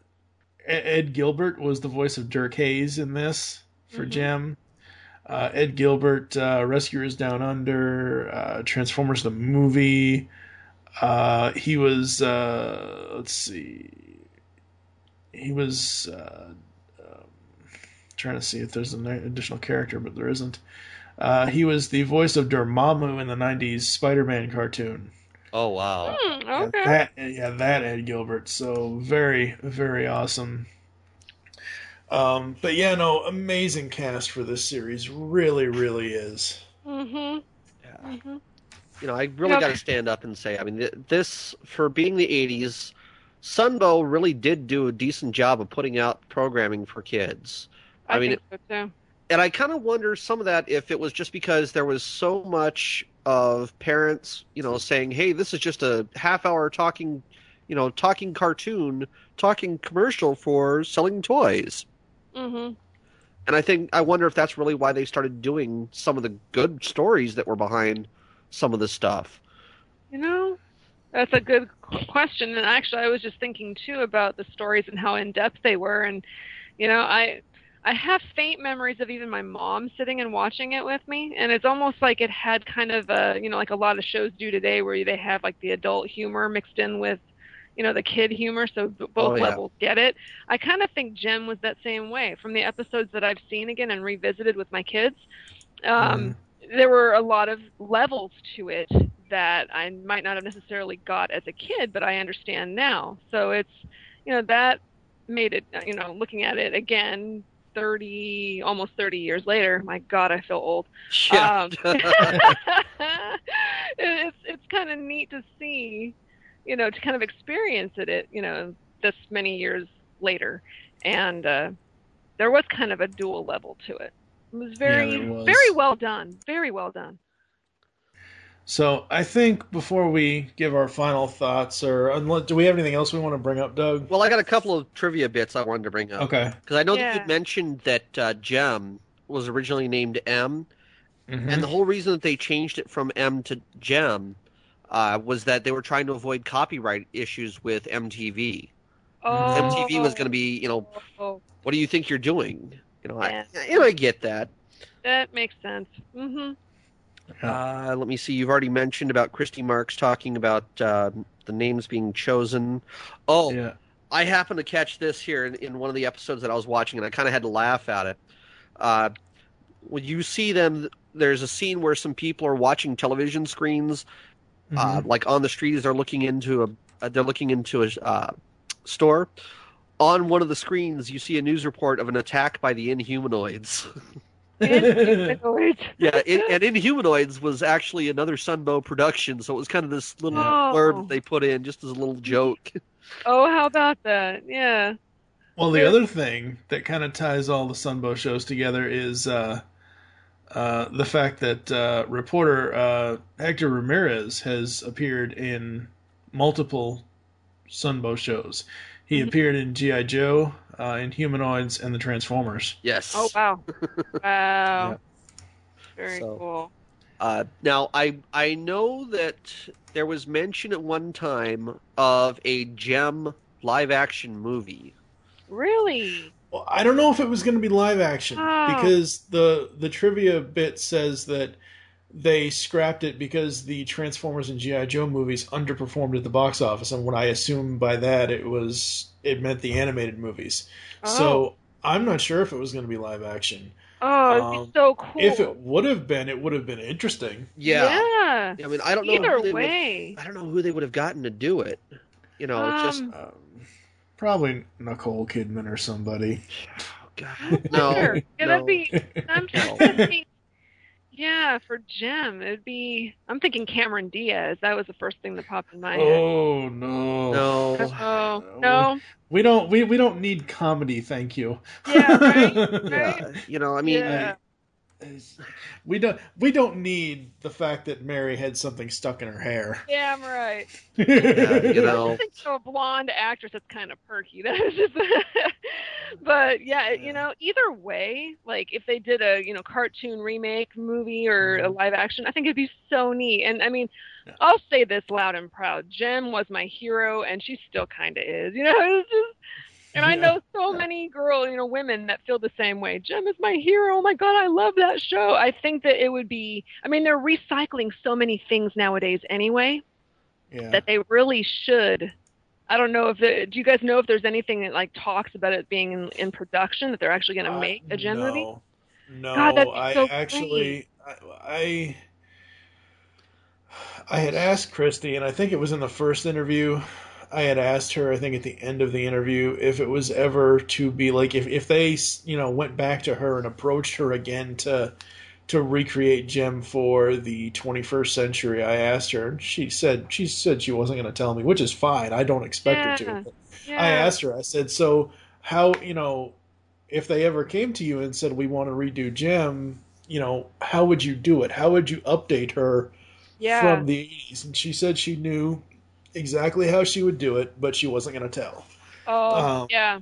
Ed Ed Gilbert was the voice of Dirk Hayes in this for Mhm. Jem. Uh, Ed Gilbert, uh, Rescuers Down Under, uh, Transformers the movie. Uh, he was, uh, let's see, he was uh, um, trying to see if there's an additional character, but there isn't. Uh, he was the voice of Dormammu in the '90s Spider-Man cartoon. Oh wow. Yeah, okay. that yeah, that Ed Gilbert. So very, very awesome. Um, but yeah, no, amazing cast for this series. Really, really is. Mm-hmm. Yeah. Mm-hmm. You know, I really Yep. got to stand up and say, I mean, th- this for being the '80s, Sunbow really did do a decent job of putting out programming for kids. I, I mean, think so too. and I kind of wonder some of that if it was just because there was so much of parents, you know, saying, "Hey, this is just a half-hour talking, you know, talking cartoon, talking commercial for selling toys." Mm-hmm. And I think I wonder if that's really why they started doing some of the good stories that were behind some of the stuff. You know, that's a good question. And actually, I was just thinking too about the stories and how in depth they were. And you know, I I have faint memories of even my mom sitting and watching it with me, and it's almost like it had kind of a, you know, like a lot of shows do today, where they have like the adult humor mixed in with, you know, the kid humor, so both Oh, yeah. levels get it. I kind of think Jem was that same way from the episodes that I've seen again and revisited with my kids. Um, There were a lot of levels to it that I might not have necessarily got as a kid, but I understand now. So it's, you know, that made it, you know, looking at it again, 30, almost 30 years later, my God, I feel old. Yeah. Um, it's it's kind of neat to see, you know, to kind of experience it, it you know, this many years later, and uh, there was kind of a dual level to it. It was very there was. very well done, very well done. So I think before we give our final thoughts, or unless, do we have anything else we want to bring up, Doug? well, I got a couple of trivia bits I wanted to bring up. Okay. Because I know Yeah. that you mentioned that uh, Jem was originally named M, Mhm. and the whole reason that they changed it from M to Jem uh, was that they were trying to avoid copyright issues with MTV. Oh, MTV was going to be, you know, Oh, what do you think you're doing? You know, Yeah. I, you know, I get that. that makes sense. hmm Uh, let me see. You've already mentioned about Christy Marx talking about uh, the names being chosen. Oh, yeah. I happened to catch this here in, in one of the episodes that I was watching, and I kind of had to laugh at it. Uh, when you see them, there's a scene where some people are watching television screens, uh, Mhm. like on the street as they're looking into a uh, they're looking into a uh, store. On one of the screens, you see a news report of an attack by the Inhumanoids. Inhumanoids. yeah, in, and Inhumanoids was actually another Sunbow production, so it was kind of this little Oh. blurb that they put in just as a little joke. Oh, how about that? Yeah. Well, the other thing that kind of ties all the Sunbow shows together is uh, uh, the fact that uh, reporter uh, Hector Ramirez has appeared in multiple Sunbow shows. He Mhm. appeared in GI Joe, uh, in Inhumanoids, and the Transformers. Yes. Oh wow. Wow. Yep. Very So- cool. Uh, now I I know that there was mention at one time of a Jem live action movie. Really? Well, I don't know if it was going to be live action Oh. because the the trivia bit says that they scrapped it because the Transformers and GI Joe movies underperformed at the box office, and what I assume by that it was it meant the animated movies. Oh. So I'm not sure if it was going to be live action. Oh, it'd um, so cool. If it would have been, it would have been interesting. Yeah. Yeah. I mean I don't know Either who they would- way. I don't know who they would have gotten to do it. You know, it's just Um, Um, probably Nicole Kidman or somebody. oh, God, no. Sure. Yeah, no. that'd be. I'm No. trying. Yeah, for Jem, it'd be. I'm thinking Cameron Diaz. That was the first thing that popped in my head. Oh no, No. Oh no. We don't we, we don't need comedy, thank you. Yeah, right, Yeah, you know, I mean, Yeah. We don't we don't need the fact that Mary had something stuck in her hair. Yeah, I'm right. yeah, you know, just so. A blonde actress that's kind of perky. That was just. but yeah, you know, either way, like if they did a you know cartoon remake movie or a mm-hmm. live action, I think it'd be so neat. And I mean, Yeah. I'll say this loud and proud: Jem was my hero, and she still kind of is. You know, it's just. And I know so many girl, you know, women that feel the same way. Jem is my hero. Oh my god, I love that show. I think that it would be. I mean, they're recycling so many things nowadays anyway Yeah. that they really should. I don't know if it, do you guys know if there's anything that like talks about it being in, in production that they're actually going to Uh, make a Jem no. movie? No, God, I so actually I, I I had asked Christy, and I think it was in the first interview. I had asked her, I think at the end of the interview, if it was ever to be like if if they you know went back to her and approached her again to to recreate Jem for the 21st century. I asked her, and she said she said she wasn't going to tell me, which is fine. I don't expect her to. Yeah. I asked her, I said, so how, you know, if they ever came to you and said, we want to redo Jem, you know, how would you do it? How would you update her yeah. from the 80s? And she said she knew exactly how she would do it, but she wasn't going to tell. oh, um, yeah.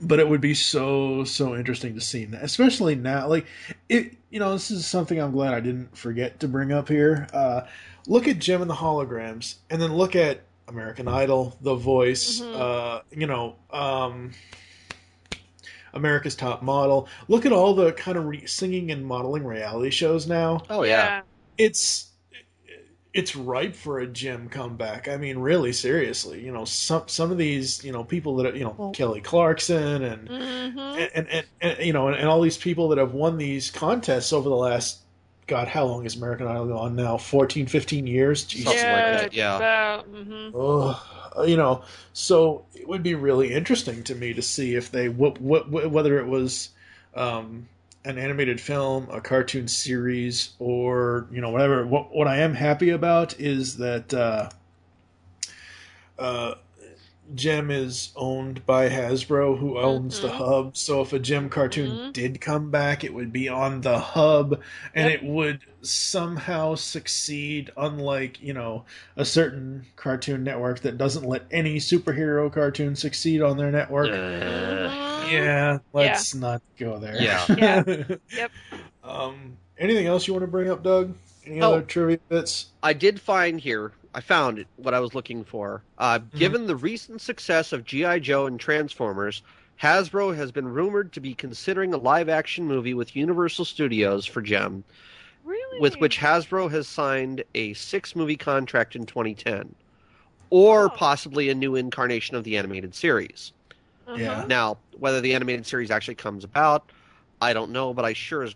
But it would be so, so interesting to see, especially now. Like, it, you know, this is something I'm glad I didn't forget to bring up here. Uh, look at Jem and the holograms, and then look at American Idol, The Voice, Mhm. uh, you know, um, America's Top Model. Look at all the kind of re- singing and modeling reality shows now. Oh yeah. It's it's ripe for a Jem comeback. I mean, really seriously. You know, some some of these you know people that you know Well- Kelly Clarkson and hmm and, and, and you know, and, and all these people that have won these contests over the last, God, how long is American Idol on now? 14, 15 years? Jeez. Something like yeah, that, yeah. About, hmm Ugh. you know, so it would be really interesting to me to see if they, what, what, whether it was um, an animated film, a cartoon series, or, you know, whatever. What, what I am happy about is that uh, uh, Jem is owned by Hasbro, who owns the Mhm. hub. So if a Jem cartoon Mhm. did come back, it would be on the hub, and Yep. it would somehow succeed. Unlike you know a certain cartoon network that doesn't let any superhero cartoon succeed on their network. Uh, yeah, let's not go there. Yeah. Yeah. Yep. Um, anything else you want to bring up, Doug? Any Oh. other trivia bits? I did find here. I found what I was looking for. Uh, Mm-hmm. Given the recent success of GI Joe and Transformers, Hasbro has been rumored to be considering a live-action movie with Universal Studios for Jem, Really? with which Hasbro has signed a six-movie contract in 2010, or Oh. possibly a new incarnation of the animated series. Uh-huh. Yeah. Now, whether the animated series actually comes about, I don't know, but I sure as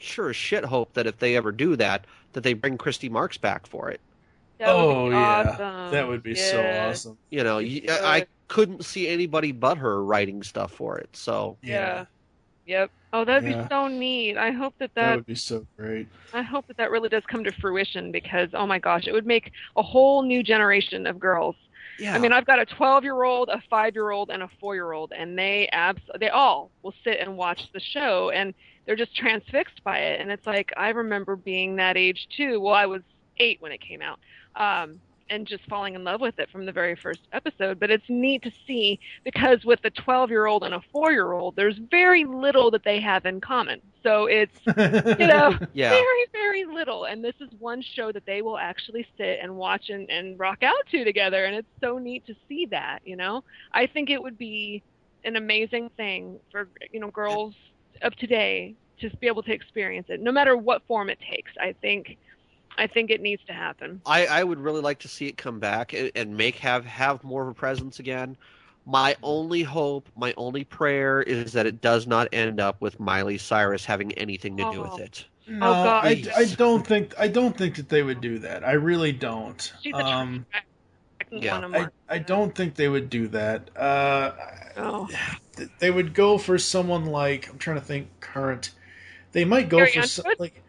sure as shit hope that if they ever do that, that they bring Christy Marx back for it. That would oh be yeah, awesome. that would be oh, so awesome. You know, You y- I, I should. couldn't see anybody but her writing stuff for it. So Yeah. Yep. Oh, that'd Yeah. be so neat. I hope that that that, would be so great. I hope that that really does come to fruition because oh my gosh, it would make a whole new generation of girls. yeah, I mean, I've got a 12-year-old, a 5-year-old, and a 4-year-old, and they abs they all will sit and watch the show, and they're just transfixed by it. And it's like I remember being that age too. Well, I was eight when it came out, um, and just falling in love with it from the very first episode. But it's neat to see because with a 12-year-old and a 4-year-old, there's very little that they have in common. So it's you know yeah, very very little. And this is one show that they will actually sit and watch and, and rock out to together. And it's so neat to see that you know? I think it would be an amazing thing for you know girls of today to be able to experience it no matter what form it takes. I think i think it needs to happen I, I would really like to see it come back and, and make have have more of a presence again. My only hope, my only prayer is that it does not end up with Miley Cyrus having anything to do Oh. with it. No, Oh, I, I don't think I don't think that they would do that. I really don't. she's a Um, second yeah. I, I don't think they would do that. Uh, Oh. th- they would go for someone like I'm trying to think current. They might go Carrie for some, like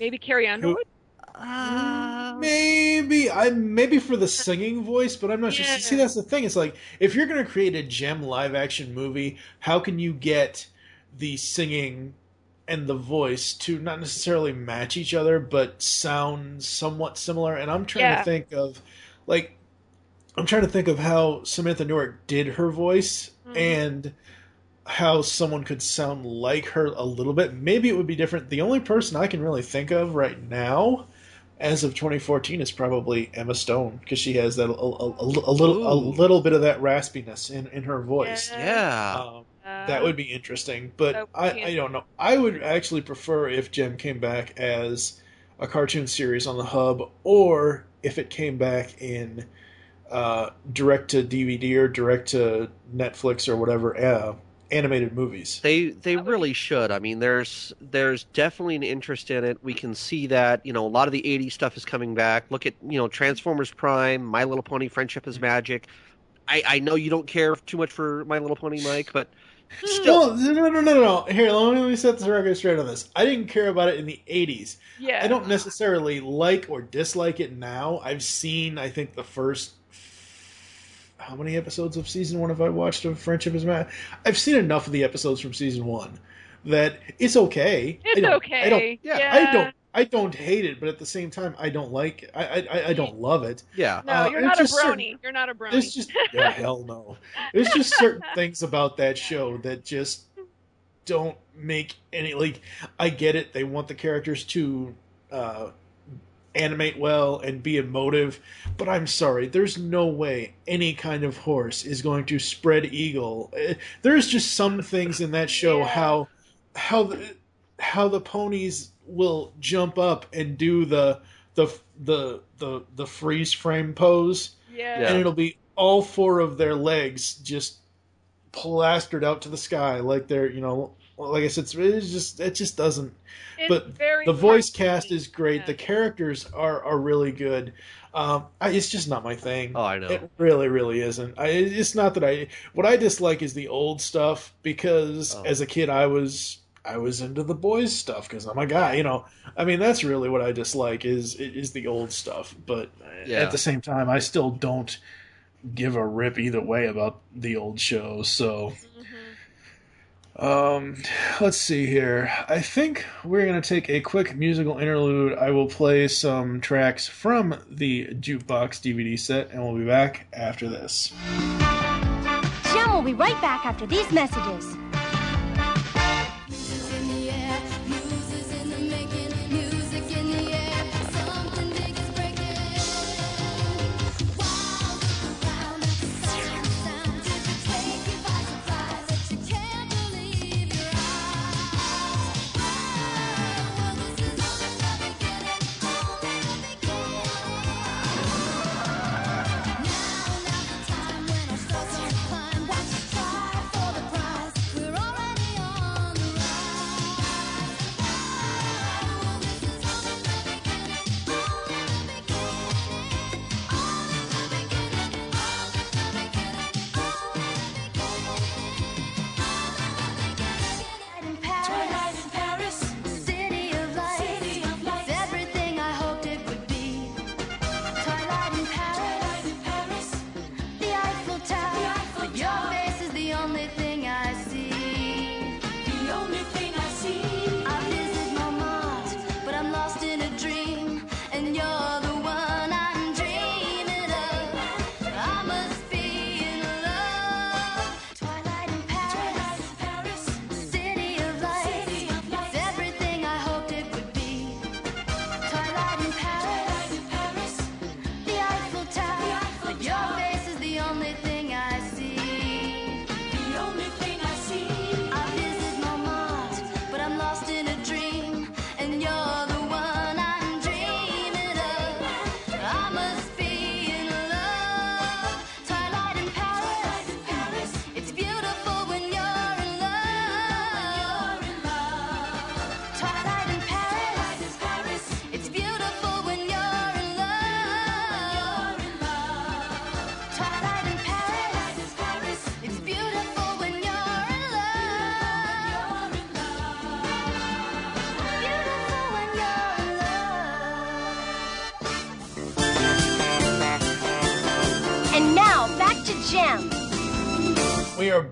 maybe carrie underwood maybe I maybe for the singing voice, but I'm not sure. Yeah. See, that's the thing. It's like if you're going to create a Jem live action movie, how can you get the singing and the voice to not necessarily match each other, but sound somewhat similar? And I'm trying Yeah. to think of like I'm trying to think of how Samantha Newark did her voice Mhm. and how someone could sound like her a little bit. Maybe it would be different. The only person I can really think of right now, as of 2014, is probably Emma Stone because she has that a, a, a, a little a little bit of that raspiness in, in her voice. Yeah. Um, Uh, that would be interesting, but that I, I don't know. I would actually prefer if Jem came back as a cartoon series on the hub, or if it came back in uh, direct to DVD or direct to Netflix or whatever uh, animated movies. They they really should. I mean, there's there's definitely an interest in it. We can see that. You know, a lot of the '80s stuff is coming back. Look at you know Transformers Prime, My Little Pony, Friendship is Magic. I I know you don't care too much for My Little Pony, Mike, but still, No, no, no, no, no. Here, let me, let me set the record straight on this. I didn't care about it in the '80s. yeah I don't necessarily like or dislike it now. I've seen, I think, the first. How many episodes of season one have I watched of Friendship is Mad? I've seen enough of the episodes from season one that it's okay. I it's don't, okay I don't. yeah, I don't. I don't hate it, but at the same time, I don't like. It. I. I, I don't love it. yeah. No, Uh, you're it's not a just certain- brony. You're not a brony. There's just yeah, hell no. There's just certain things about that show that just don't make any like. I get it. They want the characters to uh, animate well and be emotive. But I'm sorry, there's no way any kind of horse is going to spread eagle. Eh, There's just some things in that show Yeah. how how the how the ponies will jump up and do the the the the the freeze frame pose Yeah. Yeah. and it'll be all four of their legs just plastered out to the sky like they're you know like I said it's, it's just it just doesn't It's but very the voice cast is great Yeah. the characters are are really good um I, it's just not my thing Oh, I know. it really really isn't I, it's not that I what I dislike is the old stuff because Oh. as a kid I was I was into the boys stuff because I'm a guy you know I mean that's really what I dislike is is the old stuff but Yeah. at the same time I still don't give a rip either way about the old show. so Mhm. Um, let's see here. I think we're going to take a quick musical interlude. I will play some tracks from the Jukebox DVD set, and we'll be back after this. Jim will be right back after these messages.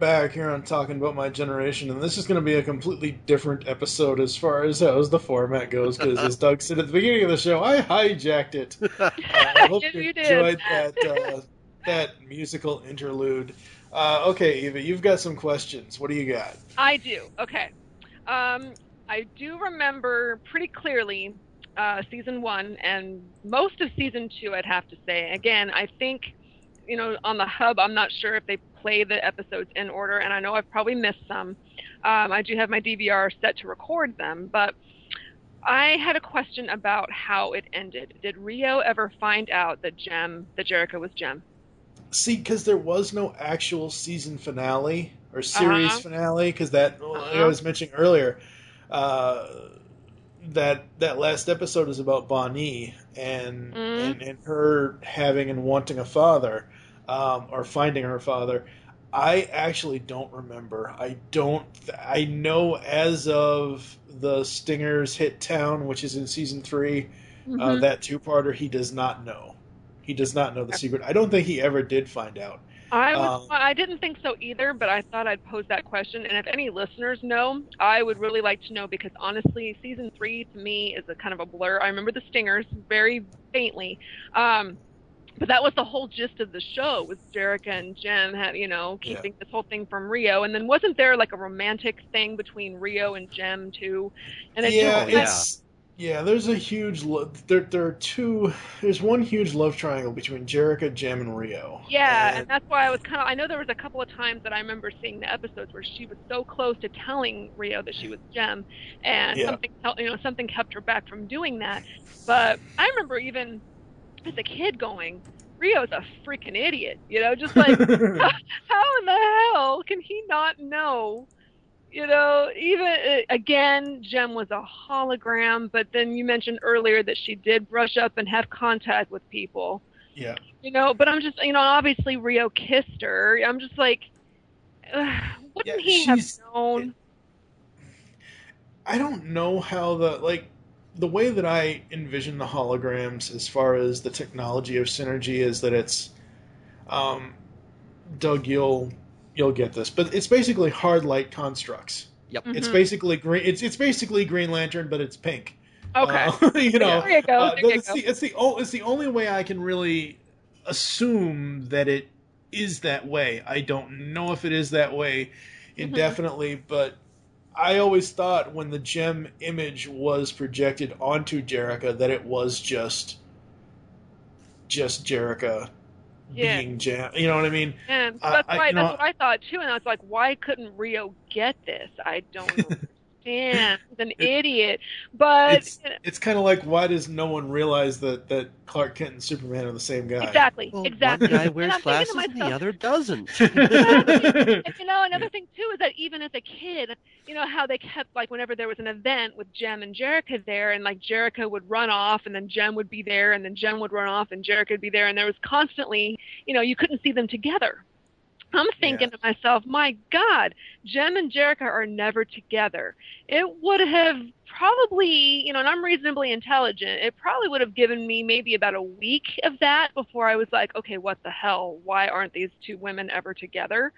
Back here on Talking About My Generation, and this is going to be a completely different episode as far as how the format goes, because as Doug said at the beginning of the show, I hijacked it. Uh, I hope Yes, you you did. enjoyed that, uh, that musical interlude. Uh, okay, Eva, you've got some questions. What do you got? I do. Okay. Um, I do remember pretty clearly uh, season one and most of season two, I'd have to say. Again, I think, you know, on the hub, I'm not sure if they play the episodes in order, and I know I've probably missed some. Um, I do have my DVR set to record them, but I had a question about how it ended. Did Rio ever find out that Jem, that Jerrica was Jem? See, because there was no actual season finale or series Uh-huh. finale, because that like I Uh-huh. was mentioning earlier, uh, that that last episode is about Bonnie and Mhm. and, and her having and wanting a father, um, or finding her father. I actually don't remember. I don't. I know as of the Stingers hit town, which is in season 3 uh, Mhm. that two-parter, he does not know. He does not know the secret. I don't think he ever did find out. I was, Um, I didn't think so either, but I thought I'd pose that question. And if any listeners know, I would really like to know because honestly, season three to me is a kind of a blur. I remember the stingers very faintly, um, but that was the whole gist of the show was Jerrica and Jem had you know Yeah. keeping this whole thing from Rio, and then wasn't there like a romantic thing between Rio and Jem too? And it yeah, just, yeah. it's Yeah, there's a huge. Lo- there, there are two. There's one huge love triangle between Jerrica, Jem, and Rio. Yeah, and And- that's why I was kind of. I know there was a couple of times that I remember seeing the episodes where she was so close to telling Rio that she was Jem, and Yeah. something, you know, something kept her back from doing that. But I remember even as a kid going, Rio's a freaking idiot. You know, just like how in the hell can he not know? You know, even uh, again, Jem was a hologram, but then you mentioned earlier that she did brush up and have contact with people. yeah, You know, but I'm just, you know, obviously Rio kissed her. I'm just like, wouldn't Yeah, he have known? I don't know how the like the way that I envision the holograms as far as the technology of synergy is that it's um Doug you'll you'll get this, but it's basically hard light constructs. Yep. It's Mhm. basically green it's it's basically Green Lantern but it's pink. Okay. Uh, you know. there you go. uh, there you it's, go. the, it's the o- it's the only way I can really assume that it is that way. I don't know if it is that way Mm-hmm. indefinitely, but I always thought when the Jem image was projected onto Jerrica that it was just just Jerrica Yeah. being Jem. You know what I mean? And I- that's I- why you know- that's what I thought too. And I was like, why couldn't Rio get this? I don't understand. He's an idiot. But It's it's kind of like why does no one realize that that Clark Kent and Superman are the same guy? exactly, Well, exactly. one guy wears I'm thinking glasses and the other doesn't. And you know, another thing too is that even as a kid, you know how they kept like whenever there was an event with Jem and Jerrica there, and like Jerrica would run off, and then Jem would be there, and then Jem would run off, and Jerrica would be there, and there was constantly, you know, you couldn't see them together. I'm thinking to myself, my God, Jem and Jerrica are never together. It would have probably, you know, and I'm reasonably intelligent. It probably would have given me maybe about a week of that before I was like, okay, what the hell? Why aren't these two women ever together?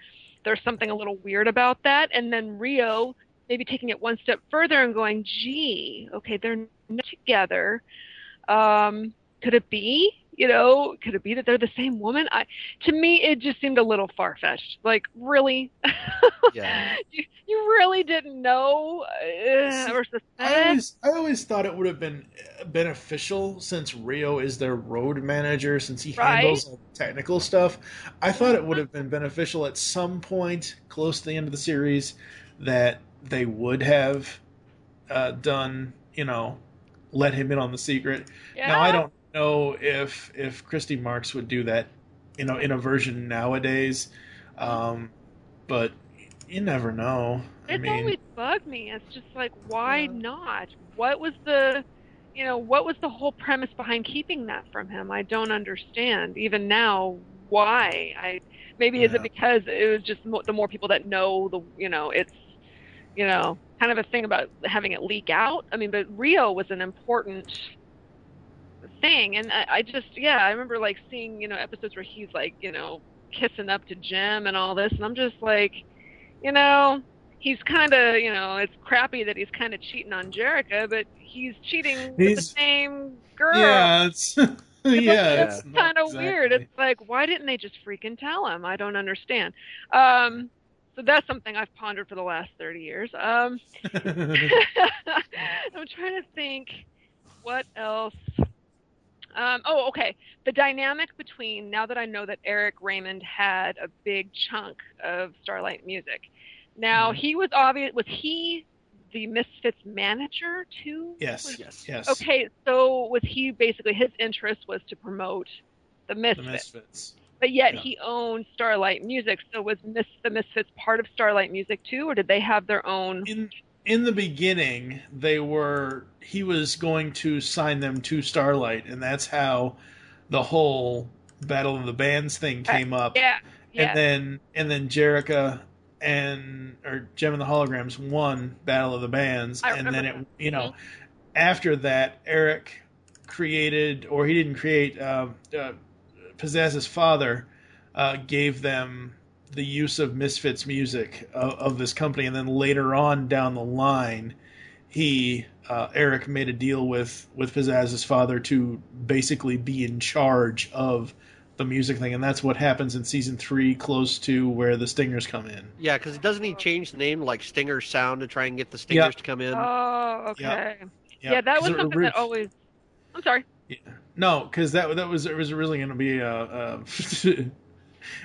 There's something a little weird about that. And then Rio maybe taking it one step further and going, gee, okay, they're not together. Um, could it be? You know, could it be that they're the same woman? I, to me, it just seemed a little far fetched. Like, really? Yeah. you, you really didn't know uh, or I always, I always thought it would have been beneficial since Rio is their road manager, since he Right. handles all the technical stuff. I thought it would have been beneficial at some point close to the end of the series that they would have uh, done, you know, let him in on the secret. yeah. Now I don't know if if Christy Marx would do that, you know, in a version nowadays, um, but you never know. I It's mean, always bugged me. It's just like, why Yeah. not? What was the, you know, what was the whole premise behind keeping that from him? I don't understand. Even now, why? I maybe is it because it was just mo- the more people that know the, you know, it's, you know, kind of a thing about having it leak out. I mean, but Rio was an important thing, and I, I just, yeah, I remember like seeing, you know, episodes where he's like, you know, kissing up to Jem and all this, and I'm just like, you know, he's kind of, you know, it's crappy that he's kind of cheating on Jerrica, but he's cheating with the same girl. Yeah, it's yeah, it's kind of weird. exactly- It's like, why didn't they just freaking tell him? I don't understand. Um, so that's something I've pondered for the last 30 years. Um, I'm trying to think what else. Um, oh, okay. The dynamic between now that I know that Eric Raymond had a big chunk of Starlight Music. Now Mhm. he was obvious. Was he the Misfits manager too? yes, Yes. yes. Okay, so was he basically his interest was to promote the Misfits? the Misfits, but yet yeah. he owned Starlight Music. So was Mis- the Misfits part of Starlight Music too, or did they have their own? In in the beginning, they were he was going to sign them to Starlight, and that's how the whole Battle of the Bands thing came up. Yeah, yeah. And then and then Jerrica and or Jem and the Holograms won Battle of the Bands, I and then it remember you know Mhm. after that Eric created or he didn't create uh, uh, Pizzazz's father uh, gave them the use of Misfits music of, of this company, and then later on down the line, he uh, Eric made a deal with with Pizzazz's father to basically be in charge of the music thing, and that's what happens in season three, close to where the Stingers come in. Yeah, because doesn't he change the name like Stinger Sound to try and get the Stingers Yeah. to come in? oh, okay. Yeah, that was something orig- that always. I'm sorry. Yeah. No, because that that was it was originally going to be uh, uh,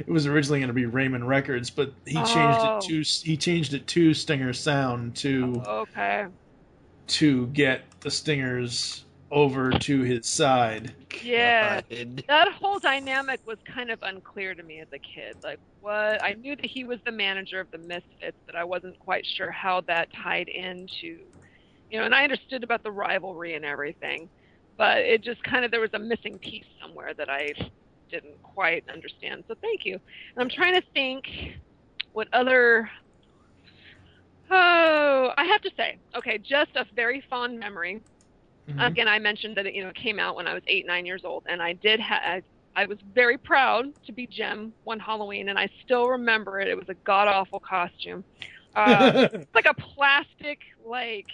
it was originally going to be Raymond Records, but he changed Oh. it to oh. he changed it to Stinger Sound to Okay. to get the Stingers over to his side. Yeah. God. That whole dynamic was kind of unclear to me as a kid. Like, what? I knew that he was the manager of the Misfits, but I wasn't quite sure how that tied into, you know, and I understood about the rivalry and everything, but it just kind of, there was a missing piece somewhere that I didn't quite understand. So thank you. And I'm trying to think what other. Oh, I have to say, okay, just a very fond memory Mhm. again i mentioned that it you know it came out when i was eight nine years old and i did have i was very proud to be jem one halloween and i still remember it it was a god awful costume uh, it's like a plastic like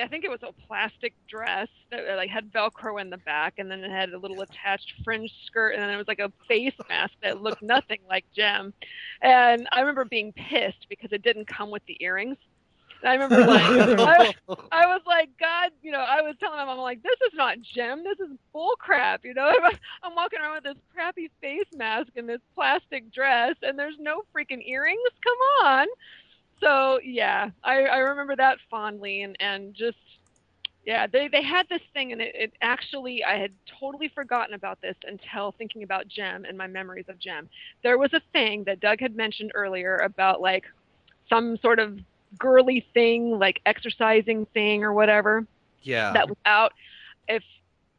I think it was a plastic dress that uh, like had Velcro in the back, and then it had a little attached fringe skirt, and then it was like a face mask that looked nothing like Jem. And I remember being pissed because it didn't come with the earrings. And I remember like I, I was like, God, you know, I was telling my mom, I'm like, this is not Jem, this is bull crap, you know. I'm walking around with this crappy face mask and this plastic dress, and there's no freaking earrings. Come on. So yeah, I, I remember that fondly, and and just yeah, they they had this thing, and it, it actually I had totally forgotten about this until thinking about Jem and my memories of Jem. There was a thing that Doug had mentioned earlier about like some sort of girly thing, like exercising thing or whatever yeah. that was out. If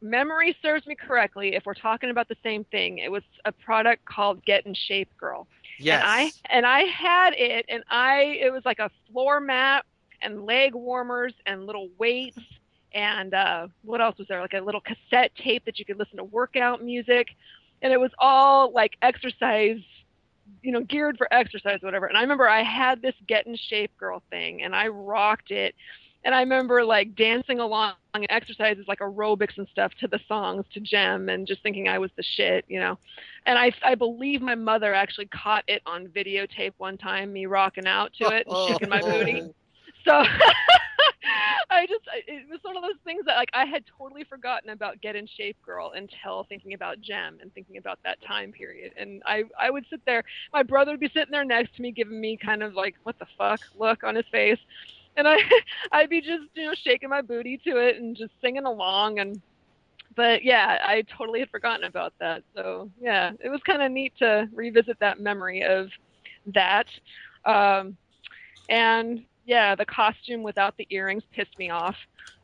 memory serves me correctly, if we're talking about the same thing, it was a product called Get in Shape Girl. Yes. And I and I had it, and I it was like a floor mat and leg warmers and little weights and uh, what else was there? Like a little cassette tape that you could listen to workout music, and it was all like exercise, you know, geared for exercise, whatever. And I remember I had this Get in Shape Girl thing, and I rocked it. And I remember like dancing along and exercises like aerobics and stuff to the songs to Jem and just thinking I was the shit, you know and I, I believe my mother actually caught it on videotape one time, me rocking out to it and shaking my booty. Oh. So I just, it was one of those things that like I had totally forgotten about Get in Shape Girl until thinking about Jem and thinking about that time period. And I, I would sit there, my brother would be sitting there next to me, giving me kind of like, what the fuck look on his face. And I, I'd be just, you know, shaking my booty to it and just singing along and but yeah, I totally had forgotten about that. So yeah, it was kind of neat to revisit that memory of that. Um, and yeah, the costume without the earrings pissed me off.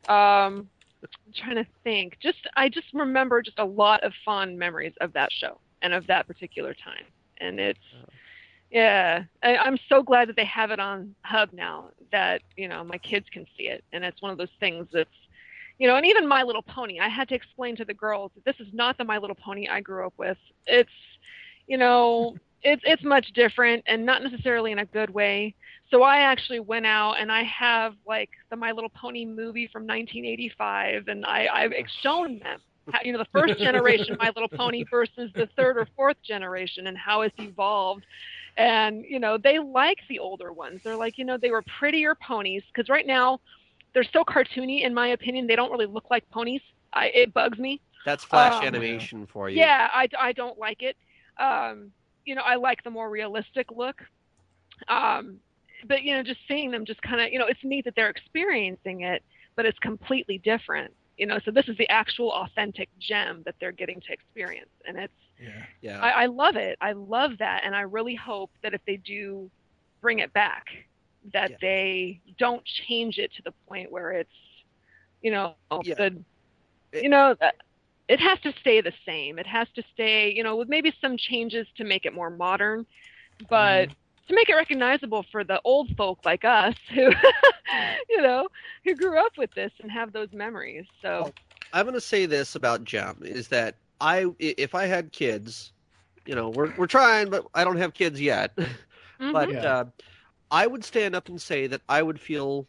Um, I'm trying to think. Just I just remember just a lot of fond memories of that show and of that particular time. And it's yeah, I, I'm so glad that they have it on Hub now. That you know my kids can see it, and it's one of those things that's you know, and even My Little Pony, I had to explain to the girls that this is not the My Little Pony I grew up with. It's, you know, it's it's much different and not necessarily in a good way. So I actually went out and I have like the My Little Pony movie from 1985, and I I've shown them. How, you know, the first generation My Little Pony versus the third or fourth generation, and how it's evolved. And you know, they like the older ones. They're like, you know, they were prettier ponies because right now they're so cartoony in my opinion they don't really look like ponies. I, it bugs me. That's flash Um, animation for you. yeah I, I don't like it. Um, you know i like the more realistic look. Um, but you know just seeing them just kind of you know it's neat that they're experiencing it but it's completely different you know. So this is the actual authentic Jem that they're getting to experience and it's Yeah. Yeah. I, I love it. I love that, and I really hope that if they do bring it back, that Yeah. they don't change it to the point where it's, you know, Yeah. the, It- you know, uh, it has to stay the same. It has to stay, you know, with maybe some changes to make it more modern, but to make it recognizable for the old folk like us who, you know, who grew up with this and have those memories. So, I'm going to say this about Jem is that I, i- if I had kids, you know, we're we're trying, but I don't have kids yet. mhm. but Yeah. uh, I would stand up and say that I would feel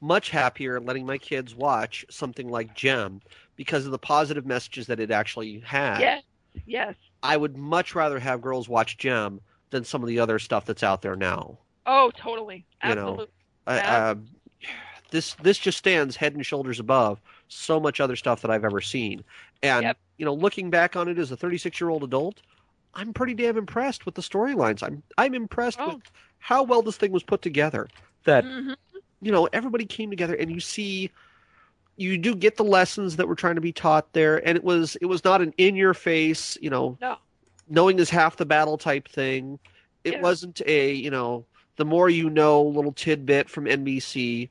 much happier letting my kids watch something like Jem because of the positive messages that it actually had. yes, yes. I would much rather have girls watch Jem than some of the other stuff that's out there now. Oh, totally. You know, Absolutely. I, Yeah. um, this this just stands head and shoulders above so much other stuff that I've ever seen. And Yep. you know, looking back on it as a 36 year old adult, I'm pretty damn impressed with the storylines. I'm I'm impressed Oh. with how well this thing was put together. That Mhm. you know everybody came together, and you see, you do get the lessons that were trying to be taught there, and it was it was not an in your face, you know, No. knowing is half the battle type thing. It Yeah. wasn't a you know the more you know little tidbit from NBC.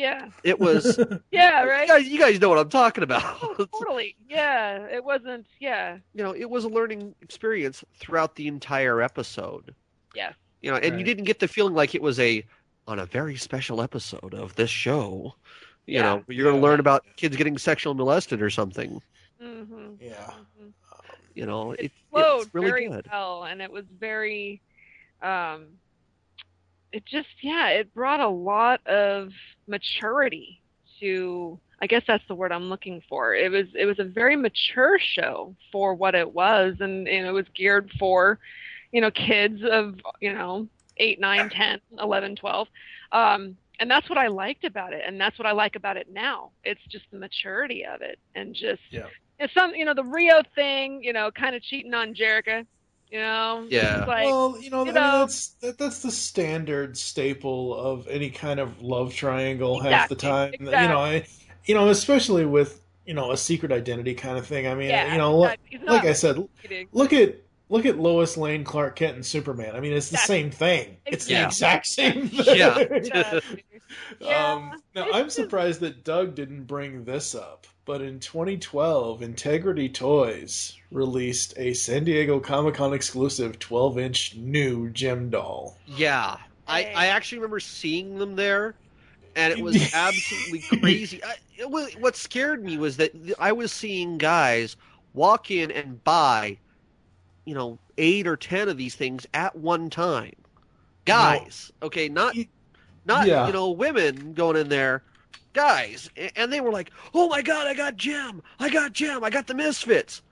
Yeah. It was Yeah. you Right. guys, you guys know what I'm talking Oh, about. totally. Yeah. It wasn't. Yeah. you know, it was a learning experience throughout the entire episode. Yes. You know, and you didn't get the feeling like it was a on a very special episode of this show. You Yeah. know, you're going to learn about kids getting sexually molested or something. hmm yeah. You know, it it, flowed it's really very good. well and it was very um it just yeah it brought a lot of maturity to i guess that's the word i'm looking for. It was it was a very mature show for what it was and, and it was geared for you know kids of you know 8 9 10 11 12 um and that's what i liked about it and that's what i like about it now. It's just the maturity of it and just Yeah. it's some you know the Rio thing, you know, kind of cheating on Jerrica, you know. Yeah. Like well, you know, you I mean, that's that, that's the standard staple of any kind of love triangle half the time. Exactly, You know, I, you know, especially with you know a secret identity kind of thing. I mean, yeah, you know, like, exactly. He's like I said, cheating. look at look at Lois Lane, Clark Kent, and Superman. I mean, it's the Exactly. same thing. It's the exact same thing. Yeah. Yeah, Um, now, I'm surprised that Doug didn't bring this up, but in 2012, Integrity Toys released a San Diego Comic Con exclusive 12 inch new Jem doll. Yeah. I, I actually remember seeing them there, and it was absolutely crazy. I, it what scared me was that I was seeing guys walk in and buy, you know, eight or ten of these things at one time. Guys, okay, not not yeah. you know women going in there, guys, and they were like, "Oh my god, I got Jem I got Jem I got the Misfits."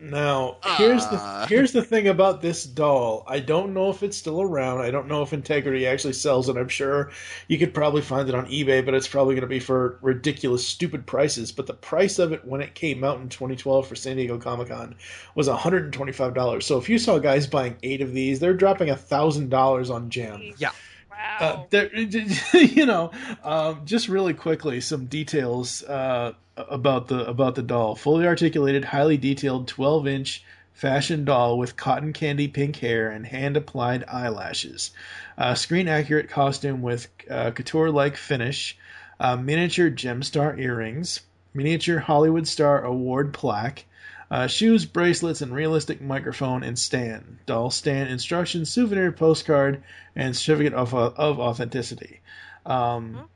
Now, here's Ah. the here's the thing about this doll. I don't know if it's still around. I don't know if Integrity actually sells it. I'm sure you could probably find it on eBay, but it's probably going to be for ridiculous, stupid prices. But the price of it when it came out in 2012 for San Diego Comic Con was 125 dollars. So if you saw guys buying eight of these, they're dropping a thousand dollars on Jem. Yeah. Wow. Uh, you know, um, just really quickly, some details uh, about the about the doll. Fully articulated, highly detailed, 12 inch fashion doll with cotton candy pink hair and hand applied eyelashes. Uh, screen accurate costume with uh, couture like finish. Uh, miniature Jemstar earrings. Miniature Hollywood Star Award plaque. Uh, shoes, bracelets, and realistic microphone and stand. Doll stand instructions, souvenir postcard, and certificate of, of authenticity. Um,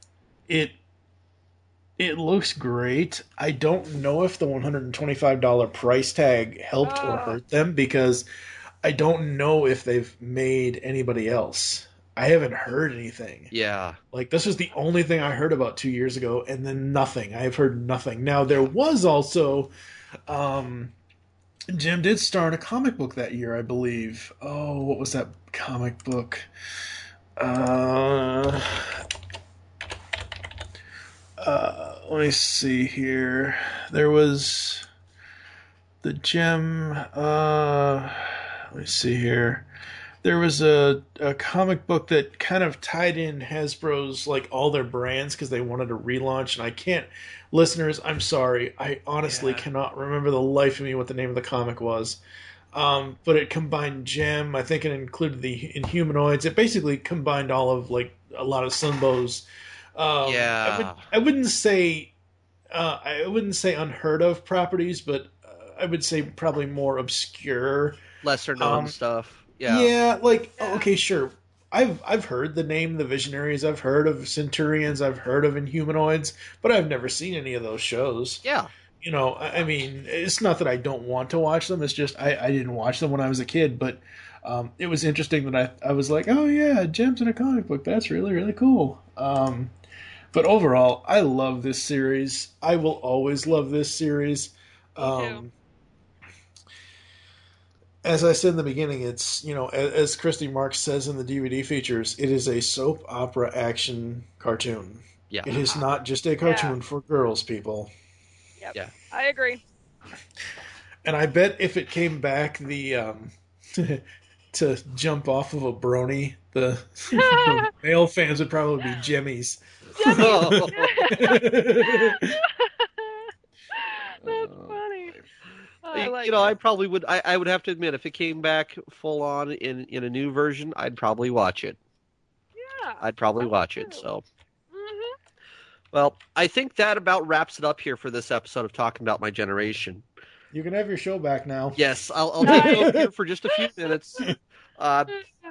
it it looks great. I don't know if the one hundred and twenty five dollar price tag helped or Ah. hurt them because I don't know if they've made anybody else. I haven't heard anything. Yeah. Like this was the only thing I heard about two years ago, and then nothing. I've heard nothing. Now there was also, um, Jem did star in a comic book that year, I believe. Oh, what was that comic book? Uh, uh, let me see here. There was the Jem. Uh, let me see here there was a, a comic book that kind of tied in Hasbro's like all their brands because they wanted to relaunch and I can't listeners I'm sorry I honestly Yeah. cannot remember the life of me what the name of the comic was um, but it combined Jem I think it included the Inhumanoids it basically combined all of like a lot of Sunbows um, Yeah. I, would, I wouldn't say uh, I wouldn't say unheard of properties but uh, I would say probably more obscure Lesser known Um, stuff. yeah, Yeah. like Yeah. okay, sure. I've I've heard the name the Visionaries. I've heard of Centurions. I've heard of Inhumanoids, but I've never seen any of those shows. Yeah. You know, I, I mean, it's not that I don't want to watch them. It's just I, I didn't watch them when I was a kid. But um, it was interesting that I I was like, oh yeah, Jem's in a comic book. That's really really cool. Um, but overall, I love this series. I will always love this series. Um, as I said in the beginning, it's you know as, as Christy Marx says in the DVD features, it is a soap opera action cartoon. Yeah. It is not just a cartoon for girls, people. Yep. Yeah. I agree. And I bet if it came back, the um, to jump off of a brony, the, the male fans would probably be Jimmy's. That's funny. Oh, I like you know, I probably would. I, I would have to admit, if it came back full on in in a new version, I'd probably watch it. yeah. I'd probably watch it. too. So, Mhm. well, I think that about wraps it up here for this episode of talking about my generation. You can have your show back now. Yes, I'll, I'll take it over here for just a few minutes. Uh,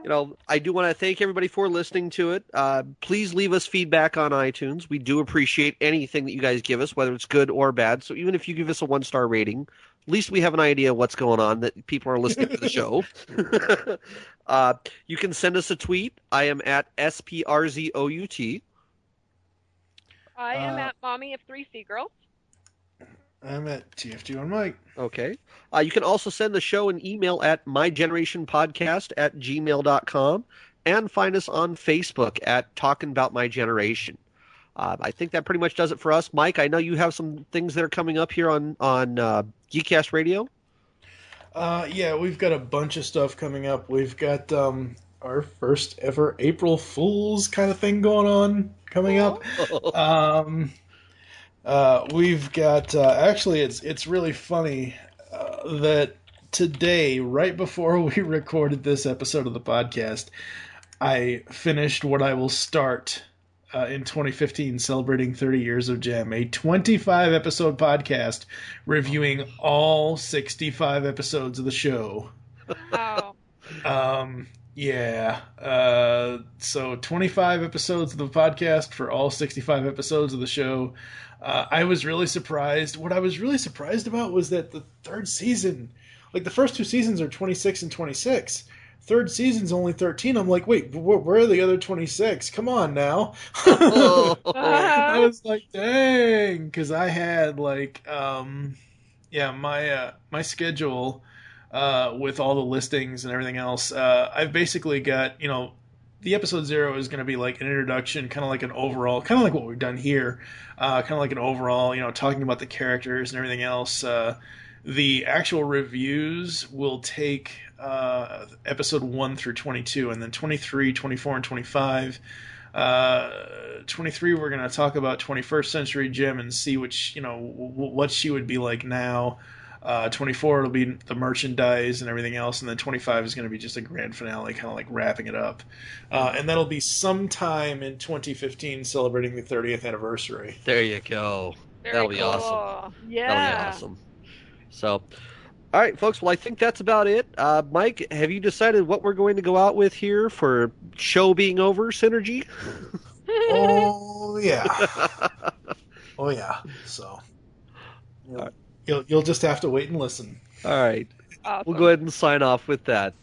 you know, I do want to thank everybody for listening to it. Uh, please leave us feedback on iTunes. We do appreciate anything that you guys give us, whether it's good or bad. So even if you give us a one star rating, at least we have an idea of what's going on, that people are listening to the show. uh, you can send us a tweet. I am at SPRZOUT. I am Uh, at mommy of three seagirls. I'm at TFG on Mike. Okay. Uh, you can also send the show an email at mygenerationpodcast at gmail.com and find us on Facebook at Talking About My Generation. Uh, I think that pretty much does it for us. Mike, I know you have some things that are coming up here on, on uh, Geekcast Radio. Uh, yeah, we've got a bunch of stuff coming up. We've got um, our first ever April Fools kind of thing going on coming up. Um, uh, we've got uh, actually, it's it's really funny uh, that today, right before we recorded this episode of the podcast, I finished what I will start. Uh, in 2015, celebrating 30 years of Jem, a 25 episode podcast reviewing all 65 episodes of the show. Oh, Um, yeah. Uh, so 25 episodes of the podcast for all 65 episodes of the show. Uh, I was really surprised. What I was really surprised about was that the third season, like the first two seasons are 26 and 26. Third season's only 13. I'm like, wait, wh- where are the other 26? Come on now. I was like, dang, because I had like, um, yeah, my uh, my schedule uh, with all the listings and everything else. Uh, I've basically got, you know, the episode zero is going to be like an introduction, kind of like an overall, kind of like what we've done here, uh, kind of like an overall, you know, talking about the characters and everything else. Uh, the actual reviews will take uh, episode 1 through 22, and then 23, 24, and 25. Uh, 23, we're going to talk about 21st century Jem and see which, you know, w- what she would be like now. Uh, 24 it'll be the merchandise and everything else, and then 25 is going to be just a grand finale, kind of like wrapping it up. Uh, and that'll be sometime in 2015, celebrating the 30th anniversary. There you go. very That'll be cool. awesome. Yeah. That'll be awesome. So, all right, folks. Well, I think that's about it. Uh, Mike, have you decided what we're going to go out with here for show being over synergy? Oh yeah, oh yeah. So you'll, you'll you'll just have to wait and listen. All right, Awesome. we'll go ahead and sign off with that.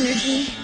Synergy.